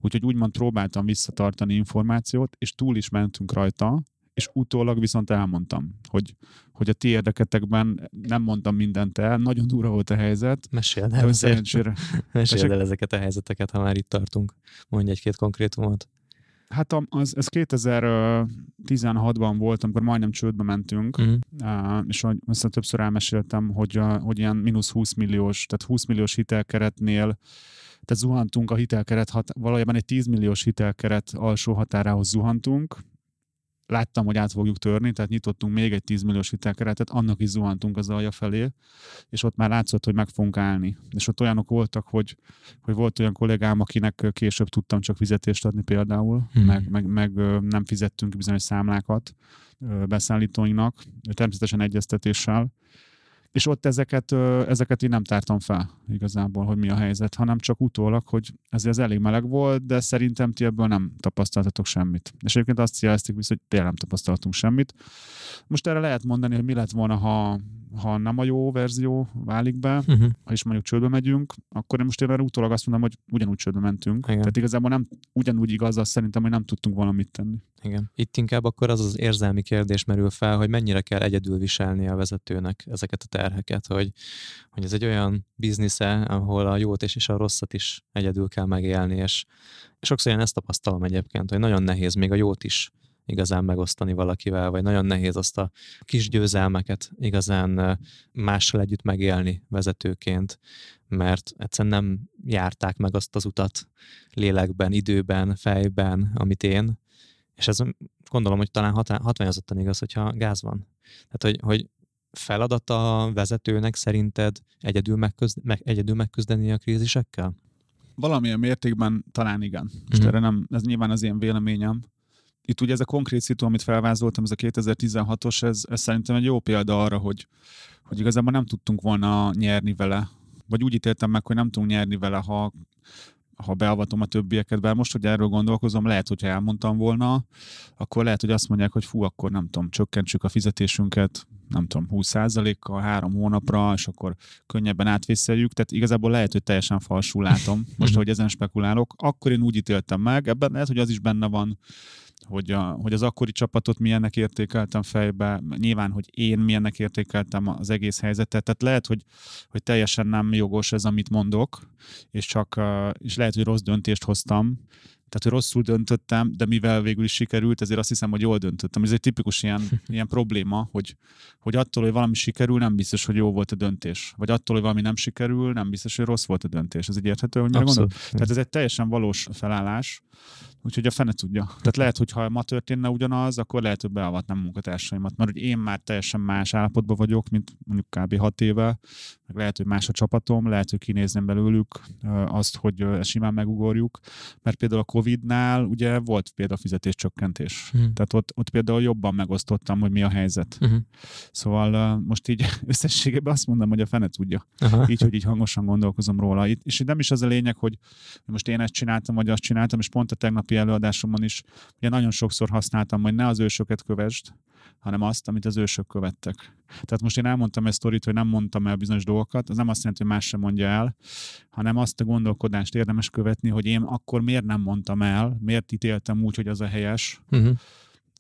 Úgyhogy úgymond próbáltam visszatartani információt, és túl is mentünk rajta, és utólag viszont elmondtam, hogy, hogy a ti érdeketekben nem mondtam mindent el, nagyon durva volt a helyzet. Meséld el, szerencsére. [LAUGHS] Meséld el ezeket a helyzeteket, ha már itt tartunk. Mondj egy-két konkrétumot. Hát az, ez 2016-ban volt, amikor majdnem csődbe mentünk, mm. és hogy azt többször elmeséltem, hogy, hogy ilyen mínusz 20 milliós, tehát 20 milliós hitelkeretnél tehát zuhantunk a hitelkeret, hat, valójában egy 10 milliós hitelkeret alsó határához zuhantunk, láttam, hogy át fogjuk törni, tehát nyitottunk még egy 10 milliós hitelkeretet, annak is zuhantunk az alja felé, és ott már látszott, hogy meg fogunk állni. És ott olyanok voltak, hogy, hogy volt olyan kollégám, akinek később tudtam csak fizetést adni például, hmm. meg, meg, meg nem fizettünk bizonyos számlákat beszállítóinknak, természetesen egyeztetéssel, és ott ezeket, ezeket én nem tártam fel igazából, hogy mi a helyzet, hanem csak utólag, hogy ez, ez elég meleg volt, de szerintem ti ebből nem tapasztaltatok semmit. És egyébként azt jelezték vissza, hogy tényleg nem tapasztaltunk semmit. Most erre lehet mondani, hogy mi lett volna, ha ha nem a jó verzió válik be, uh-huh. ha is mondjuk csődbe megyünk, akkor én most én utólag azt mondom, hogy ugyanúgy csődbe mentünk. Igen. Tehát igazából nem ugyanúgy igaz az szerintem, hogy nem tudtunk valamit tenni. Igen. Itt inkább akkor az az érzelmi kérdés merül fel, hogy mennyire kell egyedül viselni a vezetőnek ezeket a terheket, hogy, hogy ez egy olyan biznisze, ahol a jót és, és a rosszat is egyedül kell megélni, és, sokszor én ezt tapasztalom egyébként, hogy nagyon nehéz még a jót is igazán megosztani valakivel, vagy nagyon nehéz azt a kis győzelmeket igazán mással együtt megélni vezetőként, mert egyszerűen nem járták meg azt az utat lélekben, időben, fejben, amit én, és ez gondolom, hogy talán hatványozottan igaz, hogyha gáz van. Tehát, hogy, hogy feladata a vezetőnek szerinted egyedül, megküzd, meg, egyedül megküzdeni a krízisekkel? Valamilyen mértékben talán igen. Most mm-hmm. erre nem, ez nyilván az én véleményem, itt ugye ez a konkrét szitu, amit felvázoltam, ez a 2016-os, ez, ez szerintem egy jó példa arra, hogy, hogy igazából nem tudtunk volna nyerni vele. Vagy úgy ítéltem meg, hogy nem tudunk nyerni vele, ha, ha beavatom a többieket, bár most, hogy erről gondolkozom, lehet, hogyha elmondtam volna, akkor lehet, hogy azt mondják, hogy fú, akkor nem tudom, csökkentsük a fizetésünket, nem tudom, 20%-kal három hónapra, és akkor könnyebben átvészeljük. Tehát igazából lehet, hogy teljesen falsul látom, most, hogy ezen spekulálok. Akkor én úgy ítéltem meg, ebben lehet, hogy az is benne van, hogy, a, hogy az akkori csapatot milyennek értékeltem fejbe, nyilván, hogy én milyennek értékeltem az egész helyzetet, tehát lehet, hogy, hogy teljesen nem jogos ez, amit mondok, és csak, és lehet, hogy rossz döntést hoztam, tehát, hogy rosszul döntöttem, de mivel végül is sikerült, ezért azt hiszem, hogy jól döntöttem. Ez egy tipikus ilyen, [LAUGHS] ilyen probléma, hogy, hogy attól, hogy valami sikerül, nem biztos, hogy jó volt a döntés. Vagy attól, hogy valami nem sikerül, nem biztos, hogy rossz volt a döntés. Ez egy érthető, hogy mire gondolok? Tehát ez egy teljesen valós felállás. Úgyhogy a fene tudja. Tehát lehet, hogy ha ma történne ugyanaz, akkor lehet, hogy beavatnám munkatársaimat. Mert hogy én már teljesen más állapotban vagyok, mint mondjuk kb. 6 éve, meg lehet, hogy más a csapatom, lehet, hogy kinézném belőlük azt, hogy simán megugorjuk. Mert például a Covid-nál ugye volt például fizetéscsökkentés. Hmm. Tehát ott, ott például jobban megosztottam, hogy mi a helyzet. Hmm. Szóval most így [LAUGHS] összességében azt mondom, hogy a fene tudja. Aha. Így, hogy így hangosan gondolkozom róla. És nem is az a lényeg, hogy most én ezt csináltam, vagy azt csináltam, és pont a tegnapi tegnapi előadásomon is ugye nagyon sokszor használtam, hogy ne az ősöket kövesd, hanem azt, amit az ősök követtek. Tehát most én elmondtam ezt sztorit, hogy nem mondtam el bizonyos dolgokat, az nem azt jelenti, hogy más sem mondja el, hanem azt a gondolkodást érdemes követni, hogy én akkor miért nem mondtam el, miért ítéltem úgy, hogy az a helyes, uh-huh.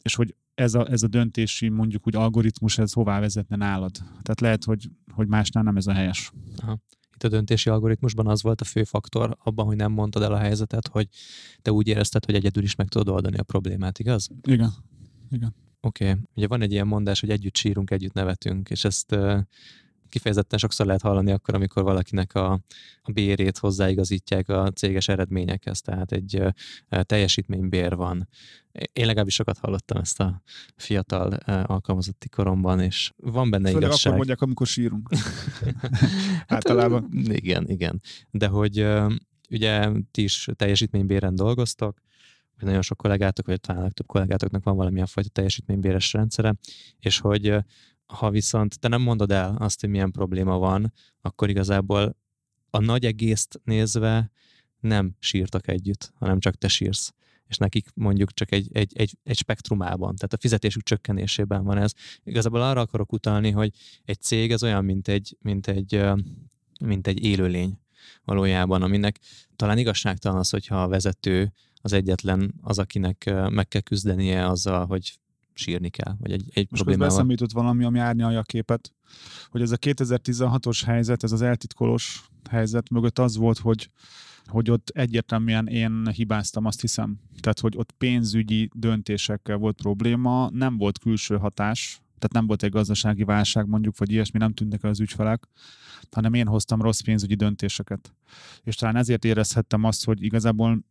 és hogy ez a, ez a döntési mondjuk úgy algoritmus, ez hová vezetne nálad. Tehát lehet, hogy, hogy másnál nem ez a helyes. Aha itt a döntési algoritmusban az volt a fő faktor abban, hogy nem mondtad el a helyzetet, hogy te úgy érezted, hogy egyedül is meg tudod oldani a problémát, igaz? Igen. Igen. Oké. Okay. Ugye van egy ilyen mondás, hogy együtt sírunk, együtt nevetünk, és ezt kifejezetten sokszor lehet hallani akkor, amikor valakinek a, a bérét hozzáigazítják a céges eredményekhez, tehát egy teljesítménybér van. Én legalábbis sokat hallottam ezt a fiatal alkalmazotti koromban, és van benne Főleg igazság. akkor mondják, amikor sírunk. [LAUGHS] Általában. Igen, igen. De hogy ugye ti is teljesítménybéren dolgoztok, vagy nagyon sok kollégátok, vagy talán több kollégátoknak van valamilyen fajta teljesítménybéres rendszere, és hogy ha viszont te nem mondod el azt, hogy milyen probléma van, akkor igazából a nagy egészt nézve nem sírtak együtt, hanem csak te sírsz és nekik mondjuk csak egy, egy, egy, egy spektrumában, tehát a fizetésük csökkenésében van ez. Igazából arra akarok utalni, hogy egy cég ez olyan, mint egy, mint egy, mint egy élőlény valójában, aminek talán igazságtalan az, hogyha a vezető az egyetlen az, akinek meg kell küzdenie azzal, hogy sírni kell, vagy egy, egy Most problémával. Most jutott valami, ami árnyalja a képet, hogy ez a 2016-os helyzet, ez az eltitkolós helyzet mögött az volt, hogy hogy ott egyértelműen én hibáztam, azt hiszem. Tehát, hogy ott pénzügyi döntésekkel volt probléma, nem volt külső hatás, tehát nem volt egy gazdasági válság mondjuk, vagy ilyesmi, nem tűntek el az ügyfelek, hanem én hoztam rossz pénzügyi döntéseket. És talán ezért érezhettem azt, hogy igazából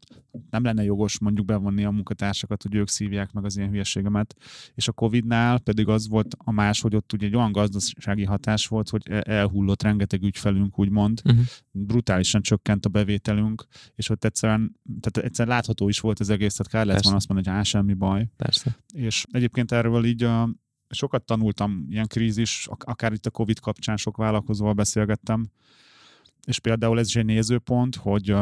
nem lenne jogos mondjuk bevonni a munkatársakat, hogy ők szívják meg az ilyen hülyeségemet. És a Covid-nál pedig az volt a más, hogy ott ugye egy olyan gazdasági hatás volt, hogy elhullott rengeteg ügyfelünk, úgymond, uh-huh. brutálisan csökkent a bevételünk, és ott egyszerűen, tehát egyszerűen látható is volt az egész, tehát kár lett volna azt mondani, hogy á, semmi baj. Persze. És egyébként erről így a, sokat tanultam ilyen krízis, akár itt a Covid kapcsán sok vállalkozóval beszélgettem, és például ez is egy nézőpont, hogy,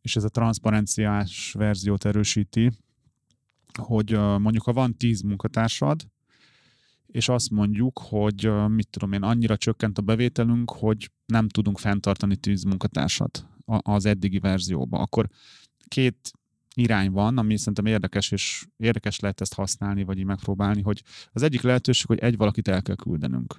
és ez a transzparenciás verziót erősíti, hogy mondjuk ha van tíz munkatársad, és azt mondjuk, hogy mit tudom én, annyira csökkent a bevételünk, hogy nem tudunk fenntartani tíz munkatársat az eddigi verzióba, akkor két irány van, ami szerintem érdekes, és érdekes lehet ezt használni, vagy így megpróbálni, hogy az egyik lehetőség, hogy egy valakit el kell küldenünk.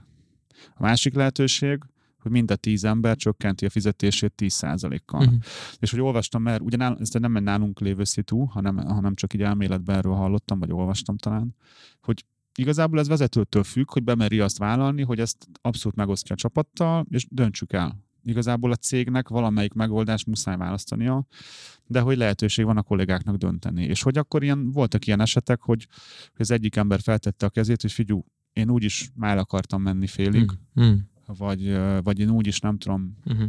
A másik lehetőség, hogy mind a tíz ember csökkenti a fizetését 10%-kal. Uh-huh. És hogy olvastam, mert ugye nál, ez nem nálunk lévő szitu, hanem, hanem csak így elméletben erről hallottam, vagy olvastam talán, hogy igazából ez vezetőtől függ, hogy bemeri azt vállalni, hogy ezt abszolút megosztja a csapattal, és döntsük el igazából a cégnek valamelyik megoldást muszáj választania, de hogy lehetőség van a kollégáknak dönteni. És hogy akkor ilyen, voltak ilyen esetek, hogy, hogy az egyik ember feltette a kezét, hogy figyú, én úgyis már akartam menni félig, mm. Mm. Vagy, vagy én úgyis nem tudom, mm-hmm.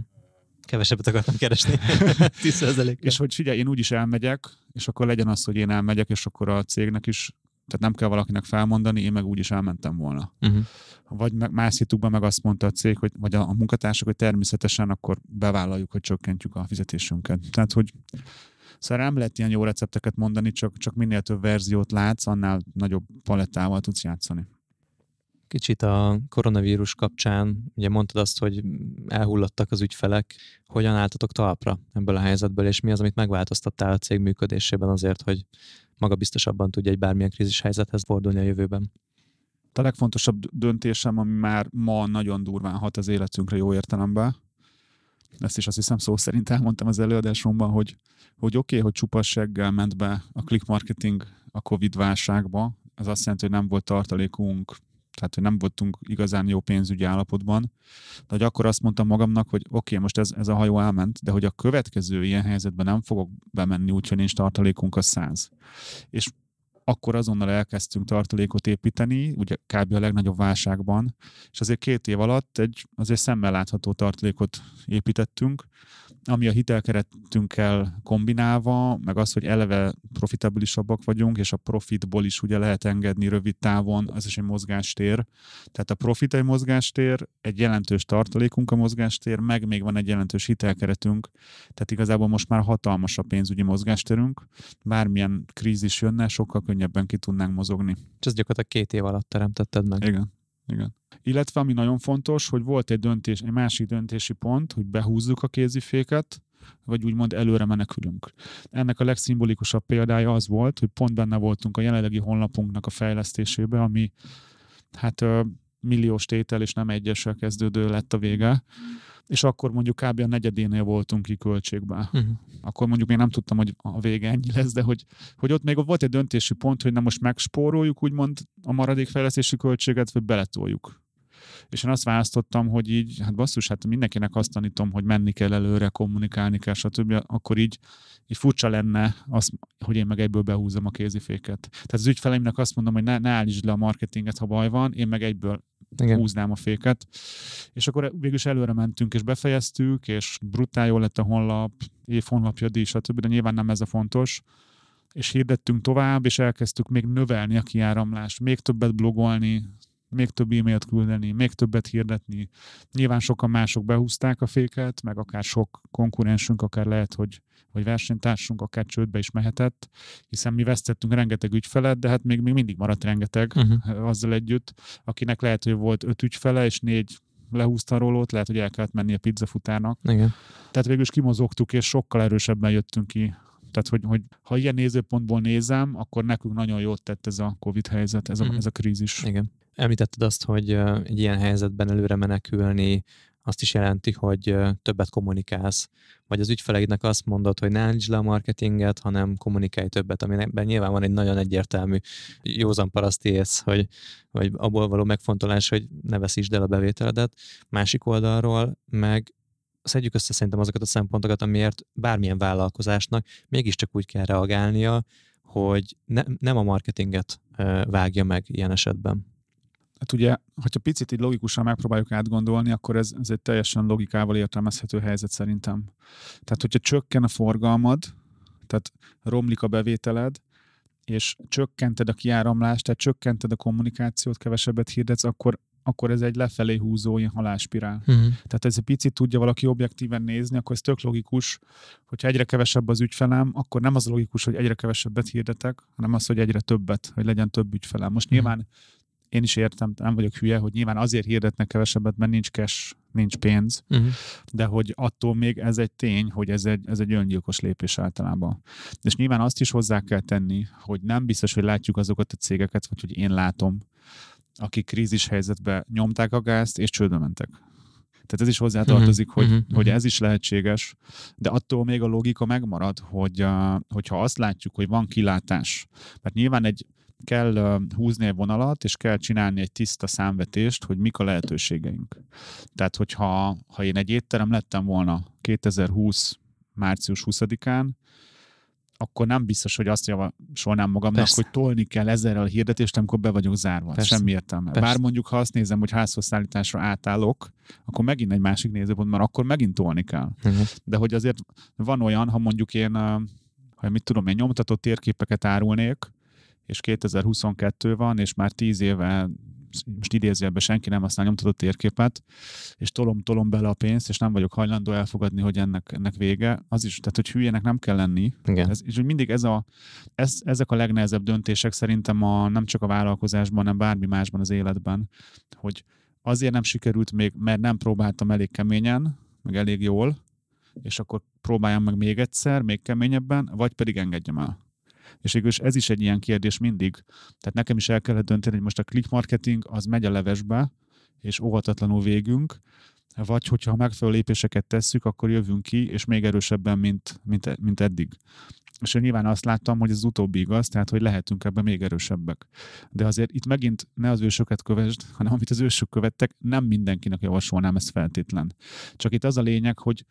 Kevesebbet akartam keresni. [LAUGHS] 10 És hogy figyelj, én úgyis elmegyek, és akkor legyen az, hogy én elmegyek, és akkor a cégnek is tehát nem kell valakinek felmondani, én meg úgy is elmentem volna. Uh-huh. Vagy meg, más hitukban meg azt mondta a cég, hogy, vagy a, a munkatársak, hogy természetesen akkor bevállaljuk, hogy csökkentjük a fizetésünket. Tehát, hogy Szóval nem lehet ilyen jó recepteket mondani, csak, csak minél több verziót látsz, annál nagyobb palettával tudsz játszani. Kicsit a koronavírus kapcsán, ugye mondtad azt, hogy elhullottak az ügyfelek, hogyan álltatok talpra ebből a helyzetből, és mi az, amit megváltoztattál a cég működésében azért, hogy magabiztosabban tudja egy bármilyen krízis helyzethez fordulni a jövőben. A legfontosabb döntésem, ami már ma nagyon durván hat az életünkre jó értelemben, ezt is azt hiszem szó szerint elmondtam az előadásomban, hogy, hogy oké, okay, hogy csupasseggel ment be a click marketing a Covid válságba, ez azt jelenti, hogy nem volt tartalékunk tehát hogy nem voltunk igazán jó pénzügyi állapotban, de hogy akkor azt mondtam magamnak, hogy oké, okay, most ez, ez a hajó elment, de hogy a következő ilyen helyzetben nem fogok bemenni, úgyhogy nincs tartalékunk a száz. És akkor azonnal elkezdtünk tartalékot építeni, ugye kb. a legnagyobb válságban, és azért két év alatt egy azért szemmel látható tartalékot építettünk, ami a hitelkeretünkkel kombinálva, meg az, hogy eleve profitabilisabbak vagyunk, és a profitból is ugye lehet engedni rövid távon, az is egy mozgástér. Tehát a profit egy mozgástér, egy jelentős tartalékunk a mozgástér, meg még van egy jelentős hitelkeretünk, tehát igazából most már hatalmas a pénzügyi mozgásterünk. Bármilyen krízis jönne, sokkal könnyebben ki tudnánk mozogni. És ezt gyakorlatilag két év alatt teremtetted meg. Igen. Igen. Illetve ami nagyon fontos, hogy volt egy döntés, egy másik döntési pont, hogy behúzzuk a kéziféket, vagy úgymond előre menekülünk. Ennek a legszimbolikusabb példája az volt, hogy pont benne voltunk a jelenlegi honlapunknak a fejlesztésébe, ami hát milliós tétel és nem egyesel kezdődő lett a vége és akkor mondjuk kb. a negyedénél voltunk ki költségben. Uh-huh. Akkor mondjuk még nem tudtam, hogy a vége ennyi lesz, de hogy, hogy ott még volt egy döntési pont, hogy nem most megspóroljuk úgymond a maradék fejlesztési költséget, vagy beletoljuk. És én azt választottam, hogy így, hát basszus, hát mindenkinek azt tanítom, hogy menni kell előre, kommunikálni kell, stb. Akkor így, így furcsa lenne az, hogy én meg egyből behúzom a kéziféket. Tehát az ügyfeleimnek azt mondom, hogy ne, ne állítsd le a marketinget, ha baj van, én meg egyből igen. húznám a féket. És akkor végül is előre mentünk, és befejeztük, és brutál jól lett a honlap, év honlapja, díj, stb. De nyilván nem ez a fontos. És hirdettünk tovább, és elkezdtük még növelni a kiáramlást, még többet blogolni, még több e-mailt küldeni, még többet hirdetni. Nyilván sokan mások behúzták a féket, meg akár sok konkurensünk, akár lehet, hogy vagy versenytársunk akár csődbe is mehetett, hiszen mi vesztettünk rengeteg ügyfelet, de hát még, még mindig maradt rengeteg uh-huh. [LAUGHS] azzal együtt, akinek lehet, hogy volt öt ügyfele, és négy lehúzta a rólót, lehet, hogy el kellett menni a pizzafutának. Igen. Tehát végül is kimozogtuk, és sokkal erősebben jöttünk ki tehát, hogy, hogy ha ilyen nézőpontból nézem, akkor nekünk nagyon jót tett ez a Covid helyzet, ez a, mm. ez a krízis. Igen. Említetted azt, hogy egy ilyen helyzetben előre menekülni, azt is jelenti, hogy többet kommunikálsz, vagy az ügyfeleidnek azt mondod, hogy ne állítsd le a marketinget, hanem kommunikálj többet, amiben nyilván van egy nagyon egyértelmű józan paraszti ész, hogy, vagy abból való megfontolás, hogy ne veszítsd el a bevételedet. Másik oldalról meg szedjük össze szerintem azokat a szempontokat, amiért bármilyen vállalkozásnak mégiscsak úgy kell reagálnia, hogy ne, nem a marketinget vágja meg ilyen esetben. Hát ugye, hogyha picit így logikusan megpróbáljuk átgondolni, akkor ez, ez egy teljesen logikával értelmezhető helyzet szerintem. Tehát, hogyha csökken a forgalmad, tehát romlik a bevételed, és csökkented a kiáramlást, tehát csökkented a kommunikációt, kevesebbet hirdetsz, akkor akkor ez egy lefelé húzó ilyen haláspirál. Uh-huh. Tehát ez egy picit tudja valaki objektíven nézni, akkor ez tök logikus, hogyha egyre kevesebb az ügyfelem, akkor nem az logikus, hogy egyre kevesebbet hirdetek, hanem az, hogy egyre többet, hogy legyen több ügyfelem. Most uh-huh. nyilván én is értem, nem vagyok hülye, hogy nyilván azért hirdetnek kevesebbet, mert nincs cash, nincs pénz, uh-huh. de hogy attól még ez egy tény, hogy ez egy, ez egy öngyilkos lépés általában. És nyilván azt is hozzá kell tenni, hogy nem biztos, hogy látjuk azokat a cégeket, vagy hogy én látom, akik krízis helyzetben nyomták a gázt, és csődbe mentek. Tehát ez is hozzátartozik, uh-huh, hogy, uh-huh, hogy ez is lehetséges, de attól még a logika megmarad, hogy hogyha azt látjuk, hogy van kilátás, mert nyilván egy kell húzni egy vonalat, és kell csinálni egy tiszta számvetést, hogy mik a lehetőségeink. Tehát, hogyha ha én egy étterem lettem volna 2020 március 20-án, akkor nem biztos, hogy azt javasolnám magamnak, Persze. hogy tolni kell ezerrel a hirdetést, amikor be vagyok zárva. Persze. Semmi értelme. Persze. Bár mondjuk, ha azt nézem, hogy házhoz szállításra átállok, akkor megint egy másik nézőpont, mert akkor megint tolni kell. Uh-huh. De hogy azért van olyan, ha mondjuk én, ha mit tudom, én nyomtatott térképeket árulnék, és 2022 van, és már 10 éve most idézőjelben senki nem használ nyomtatott térképet, és tolom-tolom bele a pénzt, és nem vagyok hajlandó elfogadni, hogy ennek, ennek vége, az is, tehát hogy hülyének nem kell lenni. Igen. Ez, és hogy mindig ez a, ez, ezek a legnehezebb döntések szerintem a, nem csak a vállalkozásban, hanem bármi másban az életben, hogy azért nem sikerült még, mert nem próbáltam elég keményen, meg elég jól, és akkor próbáljam meg még egyszer, még keményebben, vagy pedig engedjem el. És végül ez is egy ilyen kérdés mindig. Tehát nekem is el kellett dönteni, hogy most a click marketing az megy a levesbe, és óhatatlanul végünk, vagy hogyha megfelelő lépéseket tesszük, akkor jövünk ki, és még erősebben, mint, mint, mint eddig. És én nyilván azt láttam, hogy ez utóbbi igaz, tehát hogy lehetünk ebben még erősebbek. De azért itt megint ne az ősöket kövesd, hanem amit az ősök követtek, nem mindenkinek javasolnám ezt feltétlen. Csak itt az a lényeg, hogy,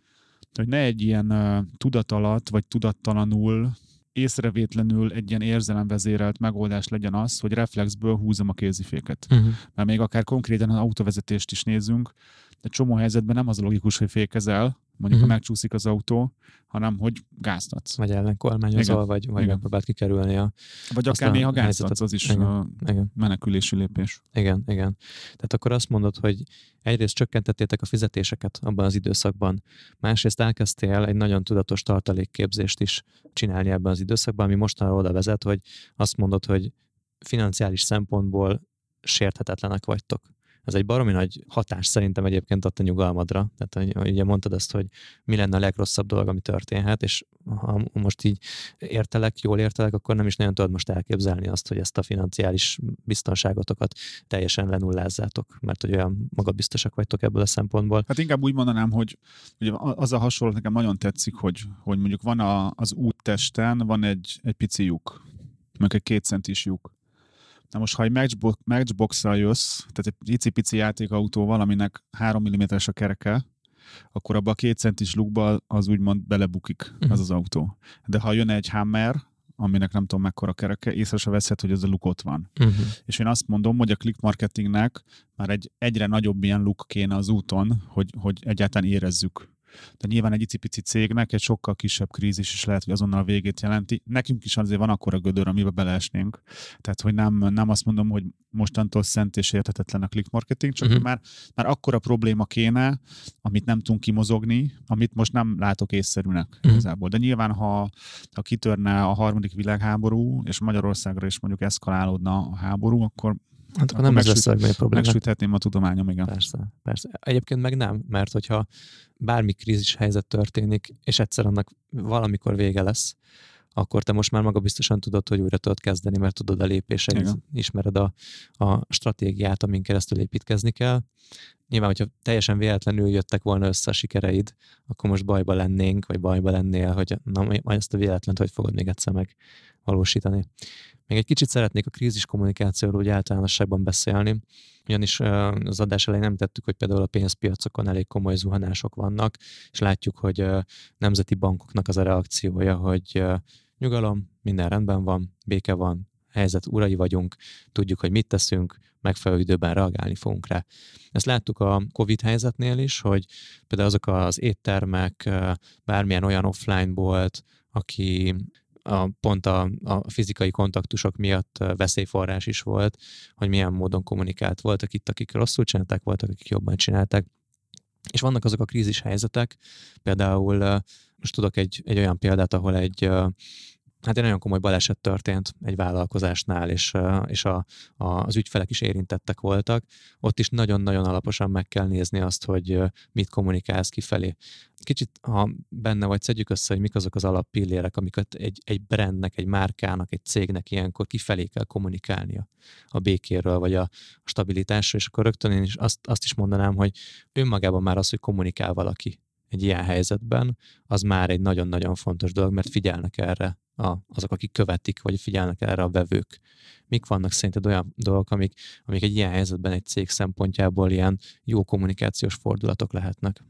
hogy ne egy ilyen uh, tudat alatt, vagy tudattalanul észrevétlenül egy ilyen érzelemvezérelt megoldás legyen az, hogy reflexből húzom a kéziféket. Uh-huh. Mert még akár konkrétan az autóvezetést is nézzünk, de csomó helyzetben nem az a logikus, hogy fékezel, mondjuk uh-huh. ha megcsúszik az autó, hanem hogy gáztatsz. Vagy ellenkormányozol, vagy, vagy megpróbált kikerülni a... Vagy akár néha gáztatsz, az is igen. a igen. menekülési lépés. Igen, igen. Tehát akkor azt mondod, hogy egyrészt csökkentettétek a fizetéseket abban az időszakban, másrészt elkezdtél egy nagyon tudatos tartalékképzést is csinálni ebben az időszakban, ami mostanra oda vezet, hogy azt mondod, hogy financiális szempontból sérthetetlenek vagytok ez egy baromi nagy hatás szerintem egyébként adta nyugalmadra. Tehát hogy ugye mondtad ezt, hogy mi lenne a legrosszabb dolog, ami történhet, és ha most így értelek, jól értelek, akkor nem is nagyon tudod most elképzelni azt, hogy ezt a financiális biztonságotokat teljesen lenullázzátok, mert hogy olyan magabiztosak vagytok ebből a szempontból. Hát inkább úgy mondanám, hogy ugye az a hasonló nekem nagyon tetszik, hogy, hogy mondjuk van a, az úttesten, van egy, egy pici lyuk, meg egy két centis lyuk Na most, ha egy matchbox, matchbox-szal jössz, tehát egy icipici játékautó valaminek 3 mm-es a kereke, akkor abba a két centis lukba az úgymond belebukik uh-huh. az az autó. De ha jön egy Hammer, aminek nem tudom mekkora kereke, észre se veszed, hogy ez a luk ott van. Uh-huh. És én azt mondom, hogy a click marketingnek már egy egyre nagyobb ilyen luk kéne az úton, hogy, hogy egyáltalán érezzük de nyilván egy icipici cégnek egy sokkal kisebb krízis is lehet, hogy azonnal a végét jelenti. Nekünk is azért van akkora gödör, amiben beleesnénk. Tehát, hogy nem, nem azt mondom, hogy mostantól szent és értetetlen a click marketing, csak uh-huh. már, már akkora probléma kéne, amit nem tudunk kimozogni, amit most nem látok észszerűnek uh-huh. igazából. De nyilván, ha, ha kitörne a harmadik világháború, és Magyarországra is mondjuk eszkalálódna a háború, akkor Hát akkor nem ez lesz a probléma. Megsüthetném a tudományom, igen. Persze, persze. Egyébként meg nem, mert hogyha bármi krízis helyzet történik, és egyszer annak valamikor vége lesz, akkor te most már maga biztosan tudod, hogy újra tudod kezdeni, mert tudod a lépéseit, ismered a, a stratégiát, amin keresztül építkezni kell. Nyilván, hogyha teljesen véletlenül jöttek volna össze a sikereid, akkor most bajba lennénk, vagy bajba lennél, hogy na, majd ezt a véletlent hogy fogod még egyszer megvalósítani. Még egy kicsit szeretnék a krízis kommunikációról úgy általánosságban beszélni, ugyanis az adás elején nem tettük, hogy például a pénzpiacokon elég komoly zuhanások vannak, és látjuk, hogy nemzeti bankoknak az a reakciója, hogy nyugalom, minden rendben van, béke van, helyzet urai vagyunk, tudjuk, hogy mit teszünk, megfelelő időben reagálni fogunk rá. Ezt láttuk a COVID helyzetnél is, hogy például azok az éttermek, bármilyen olyan offline volt, aki a, pont a, a fizikai kontaktusok miatt veszélyforrás is volt, hogy milyen módon kommunikált. Voltak itt, akik rosszul csinálták, voltak, akik jobban csinálták. És vannak azok a krízis helyzetek, például most tudok egy, egy olyan példát, ahol egy hát egy nagyon komoly baleset történt egy vállalkozásnál, és, és a, a, az ügyfelek is érintettek voltak. Ott is nagyon-nagyon alaposan meg kell nézni azt, hogy mit kommunikálsz kifelé. Kicsit, ha benne vagy, szedjük össze, hogy mik azok az alappillérek, amiket egy, egy brandnek, egy márkának, egy cégnek ilyenkor kifelé kell kommunikálnia a békéről, vagy a, a stabilitásról, és akkor rögtön én is azt, azt is mondanám, hogy önmagában már az, hogy kommunikál valaki egy ilyen helyzetben, az már egy nagyon-nagyon fontos dolog, mert figyelnek erre a, azok, akik követik, vagy figyelnek erre a vevők. Mik vannak szerinted olyan dolgok, amik, amik egy ilyen helyzetben egy cég szempontjából ilyen jó kommunikációs fordulatok lehetnek?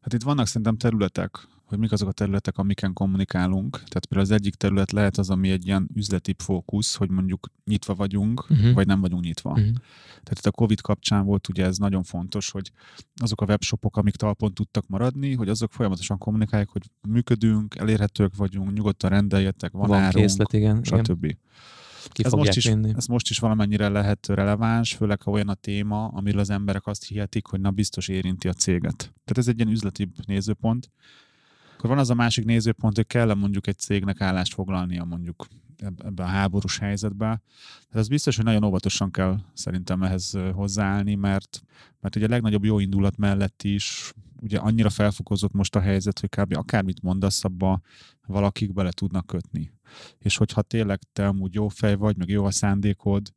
Hát itt vannak szerintem területek, hogy mik azok a területek, amiken kommunikálunk. Tehát például az egyik terület lehet az, ami egy ilyen üzleti fókusz, hogy mondjuk nyitva vagyunk, uh-huh. vagy nem vagyunk nyitva. Uh-huh. Tehát itt a COVID kapcsán volt ugye ez nagyon fontos, hogy azok a webshopok, amik talpon tudtak maradni, hogy azok folyamatosan kommunikálják, hogy működünk, elérhetők vagyunk, nyugodtan rendeljetek, van, van árunk, készlet, igen, stb. Igen. Ki ez most, is, ez most is valamennyire lehet releváns, főleg ha olyan a téma, amiről az emberek azt hihetik, hogy na biztos érinti a céget. Tehát ez egy ilyen üzleti nézőpont. Akkor van az a másik nézőpont, hogy kell mondjuk egy cégnek állást foglalnia mondjuk ebbe a háborús helyzetbe. Tehát ez biztos, hogy nagyon óvatosan kell szerintem ehhez hozzáállni, mert, mert ugye a legnagyobb jó indulat mellett is ugye annyira felfokozott most a helyzet, hogy kb. akármit mondasz, abba valakik bele tudnak kötni. És hogyha tényleg te amúgy jó fej vagy, meg jó a szándékod,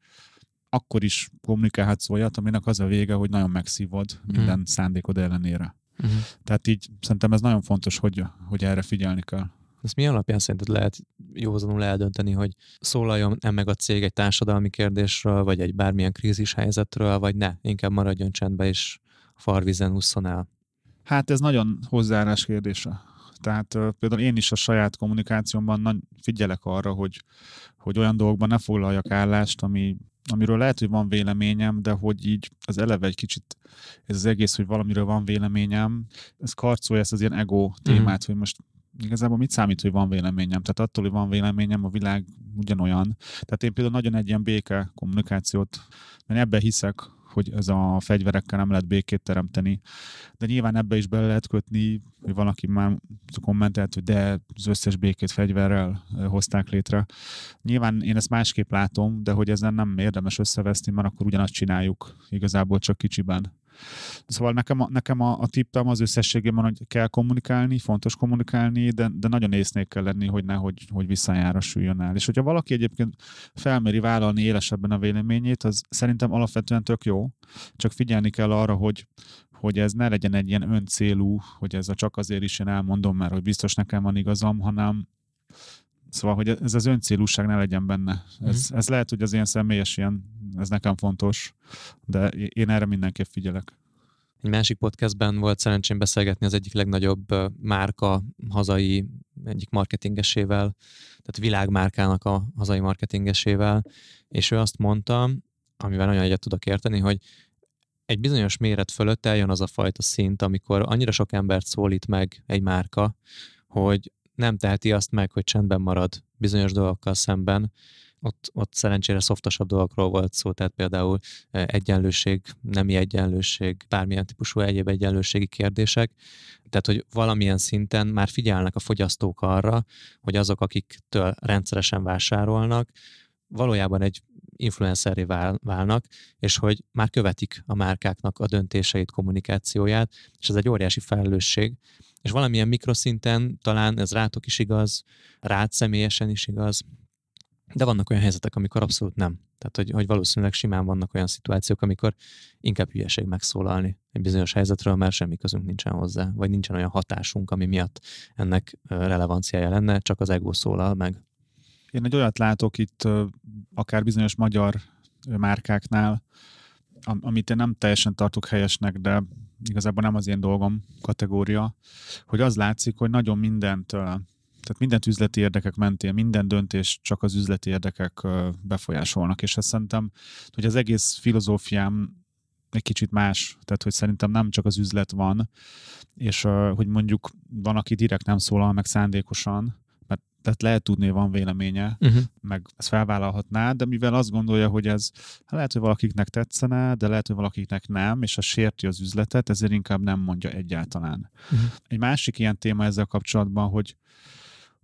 akkor is kommunikálhatsz olyat, aminek az a vége, hogy nagyon megszívod minden mm. szándékod ellenére. Uh-huh. Tehát így szerintem ez nagyon fontos, hogy, hogy erre figyelni kell. Ezt mi alapján szerinted lehet józanul eldönteni, hogy szólaljon-e meg a cég egy társadalmi kérdésről, vagy egy bármilyen krízis helyzetről, vagy ne, inkább maradjon csendbe és farvizen ússzon el? Hát ez nagyon hozzáállás kérdése. Tehát uh, például én is a saját kommunikációmban nagy, figyelek arra, hogy, hogy olyan dolgokban ne foglaljak állást, ami amiről lehet, hogy van véleményem, de hogy így az eleve egy kicsit ez az egész, hogy valamiről van véleményem, ez karcolja ezt az ilyen ego témát, mm. hogy most igazából mit számít, hogy van véleményem? Tehát attól, hogy van véleményem, a világ ugyanolyan. Tehát én például nagyon egy ilyen béke kommunikációt, mert ebbe hiszek, hogy ez a fegyverekkel nem lehet békét teremteni. De nyilván ebbe is bele lehet kötni, hogy valaki már kommentelt, hogy de az összes békét fegyverrel hozták létre. Nyilván én ezt másképp látom, de hogy ezen nem érdemes összeveszni, mert akkor ugyanazt csináljuk, igazából csak kicsiben. Szóval nekem nekem a, a tippem az összességében, hogy kell kommunikálni, fontos kommunikálni, de, de nagyon észnék kell lenni, hogy nehogy hogy visszajára süljön el. És hogyha valaki egyébként felmeri vállalni élesebben a véleményét, az szerintem alapvetően tök jó, csak figyelni kell arra, hogy, hogy ez ne legyen egy ilyen öncélú, hogy ez a csak azért is én elmondom, mert hogy biztos nekem van igazam, hanem Szóval, hogy ez az öncélúság ne legyen benne. Ez, mm. ez lehet, hogy az ilyen személyes ilyen, ez nekem fontos, de én erre mindenképp figyelek. Egy másik podcastben volt szerencsém beszélgetni az egyik legnagyobb márka hazai egyik marketingesével, tehát világmárkának a hazai marketingesével, és ő azt mondta, amivel nagyon egyet tudok érteni, hogy egy bizonyos méret fölött eljön az a fajta szint, amikor annyira sok embert szólít meg egy márka, hogy nem teheti azt meg, hogy csendben marad bizonyos dolgokkal szemben, ott, ott szerencsére szoftosabb dolgokról volt szó, tehát például e, egyenlőség, nemi egyenlőség, bármilyen típusú egyéb egyenlőségi kérdések. Tehát, hogy valamilyen szinten már figyelnek a fogyasztók arra, hogy azok, akiktől rendszeresen vásárolnak, valójában egy influencerré válnak, és hogy már követik a márkáknak a döntéseit, kommunikációját, és ez egy óriási felelősség, és valamilyen mikroszinten talán ez rátok is igaz, rád személyesen is igaz, de vannak olyan helyzetek, amikor abszolút nem. Tehát, hogy, hogy valószínűleg simán vannak olyan szituációk, amikor inkább hülyeség megszólalni egy bizonyos helyzetről, mert semmi közünk nincsen hozzá, vagy nincsen olyan hatásunk, ami miatt ennek relevanciája lenne, csak az ego szólal meg. Én egy olyat látok itt, akár bizonyos magyar márkáknál, amit én nem teljesen tartok helyesnek, de igazából nem az én dolgom kategória, hogy az látszik, hogy nagyon mindent tehát mindent üzleti érdekek mentén, minden döntés csak az üzleti érdekek befolyásolnak, és azt szerintem, hogy az egész filozófiám egy kicsit más, tehát hogy szerintem nem csak az üzlet van, és hogy mondjuk van, aki direkt nem szólal meg szándékosan, tehát lehet tudni, hogy van véleménye, uh-huh. meg ezt felvállalhatná, de mivel azt gondolja, hogy ez hát lehet, hogy valakiknek tetszene, de lehet, hogy valakiknek nem, és a sérti az üzletet, ezért inkább nem mondja egyáltalán. Uh-huh. Egy másik ilyen téma ezzel kapcsolatban, hogy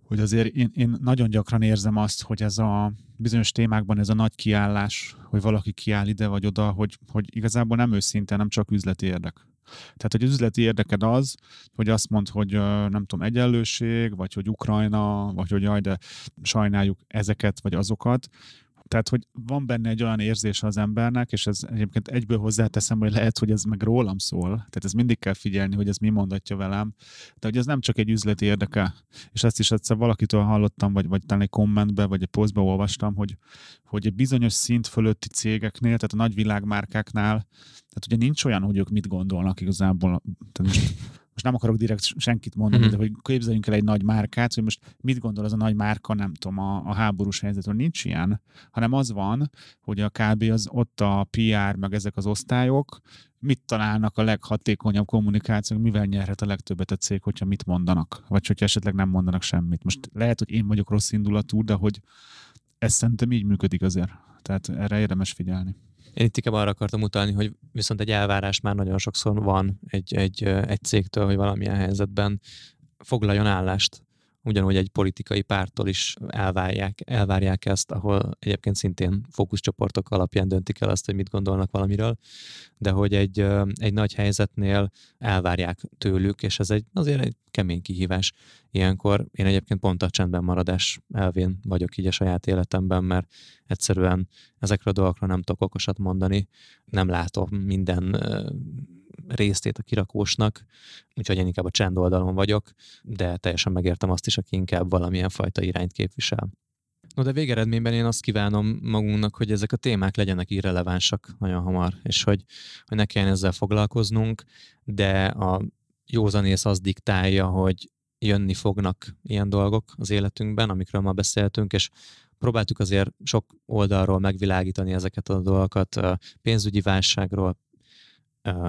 hogy azért én, én nagyon gyakran érzem azt, hogy ez a bizonyos témákban ez a nagy kiállás, hogy valaki kiáll ide vagy oda, hogy, hogy igazából nem őszinte, nem csak üzleti érdek. Tehát, hogy üzleti érdeked az, hogy azt mond, hogy nem tudom, egyenlőség, vagy hogy Ukrajna, vagy hogy jaj, de sajnáljuk ezeket, vagy azokat, tehát, hogy van benne egy olyan érzés az embernek, és ez egyébként egyből hozzáteszem, hogy lehet, hogy ez meg rólam szól. Tehát ez mindig kell figyelni, hogy ez mi mondatja velem. De hogy ez nem csak egy üzleti érdeke. És ezt is egyszer valakitől hallottam, vagy, vagy talán egy kommentbe, vagy egy posztba olvastam, hogy, hogy egy bizonyos szint fölötti cégeknél, tehát a nagy világmárkáknál, tehát ugye nincs olyan, hogy ők mit gondolnak igazából. Tehát most nem akarok direkt senkit mondani, uh-huh. de hogy képzeljünk el egy nagy márkát, hogy most mit gondol az a nagy márka, nem tudom, a, a háborús helyzetről. Nincs ilyen, hanem az van, hogy a KB az ott a PR, meg ezek az osztályok, mit találnak a leghatékonyabb kommunikációk, mivel nyerhet a legtöbbet a cég, hogyha mit mondanak, vagy hogyha esetleg nem mondanak semmit. Most lehet, hogy én vagyok rossz indulatú, de hogy ez szerintem így működik azért. Tehát erre érdemes figyelni. Én itt inkább arra akartam utalni, hogy viszont egy elvárás már nagyon sokszor van egy, egy, egy cégtől, hogy valamilyen helyzetben foglaljon állást ugyanúgy egy politikai pártól is elvárják, elvárják ezt, ahol egyébként szintén fókuszcsoportok alapján döntik el azt, hogy mit gondolnak valamiről, de hogy egy, egy nagy helyzetnél elvárják tőlük, és ez egy, azért egy kemény kihívás. Ilyenkor én egyébként pont a csendben maradás elvén vagyok így a saját életemben, mert egyszerűen ezekről a dolgokról nem tudok okosat mondani, nem látom minden résztét a kirakósnak, úgyhogy én inkább a csend oldalon vagyok, de teljesen megértem azt is, aki inkább valamilyen fajta irányt képvisel. No, de végeredményben én azt kívánom magunknak, hogy ezek a témák legyenek irrelevánsak nagyon hamar, és hogy, hogy ne kelljen ezzel foglalkoznunk, de a józanész az diktálja, hogy jönni fognak ilyen dolgok az életünkben, amikről ma beszéltünk, és próbáltuk azért sok oldalról megvilágítani ezeket a dolgokat, pénzügyi válságról,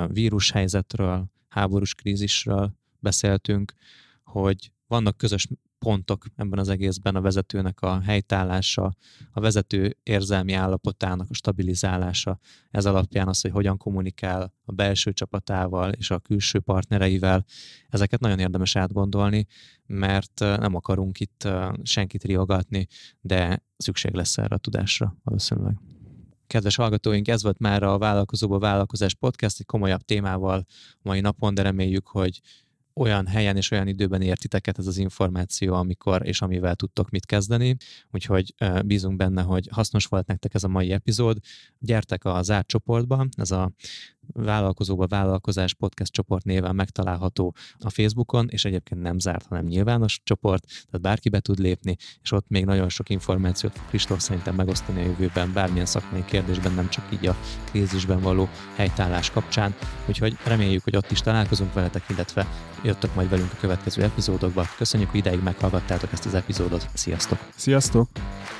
vírushelyzetről, háborús krízisről beszéltünk, hogy vannak közös pontok ebben az egészben a vezetőnek a helytállása, a vezető érzelmi állapotának a stabilizálása, ez alapján az, hogy hogyan kommunikál a belső csapatával és a külső partnereivel, ezeket nagyon érdemes átgondolni, mert nem akarunk itt senkit riogatni, de szükség lesz erre a tudásra valószínűleg. Kedves hallgatóink, ez volt már a Vállalkozóba Vállalkozás Podcast, egy komolyabb témával mai napon, de reméljük, hogy olyan helyen és olyan időben értiteket ez az információ, amikor és amivel tudtok mit kezdeni. Úgyhogy bízunk benne, hogy hasznos volt nektek ez a mai epizód. Gyertek a zárt csoportba, ez a vállalkozóba vállalkozás podcast csoport néven megtalálható a Facebookon, és egyébként nem zárt, hanem nyilvános csoport, tehát bárki be tud lépni, és ott még nagyon sok információt fog Kristóf szerintem megosztani a jövőben, bármilyen szakmai kérdésben, nem csak így a krízisben való helytállás kapcsán. Úgyhogy reméljük, hogy ott is találkozunk veletek, illetve jöttök majd velünk a következő epizódokba. Köszönjük, hogy ideig meghallgattátok ezt az epizódot. Sziasztok! Sziasztok!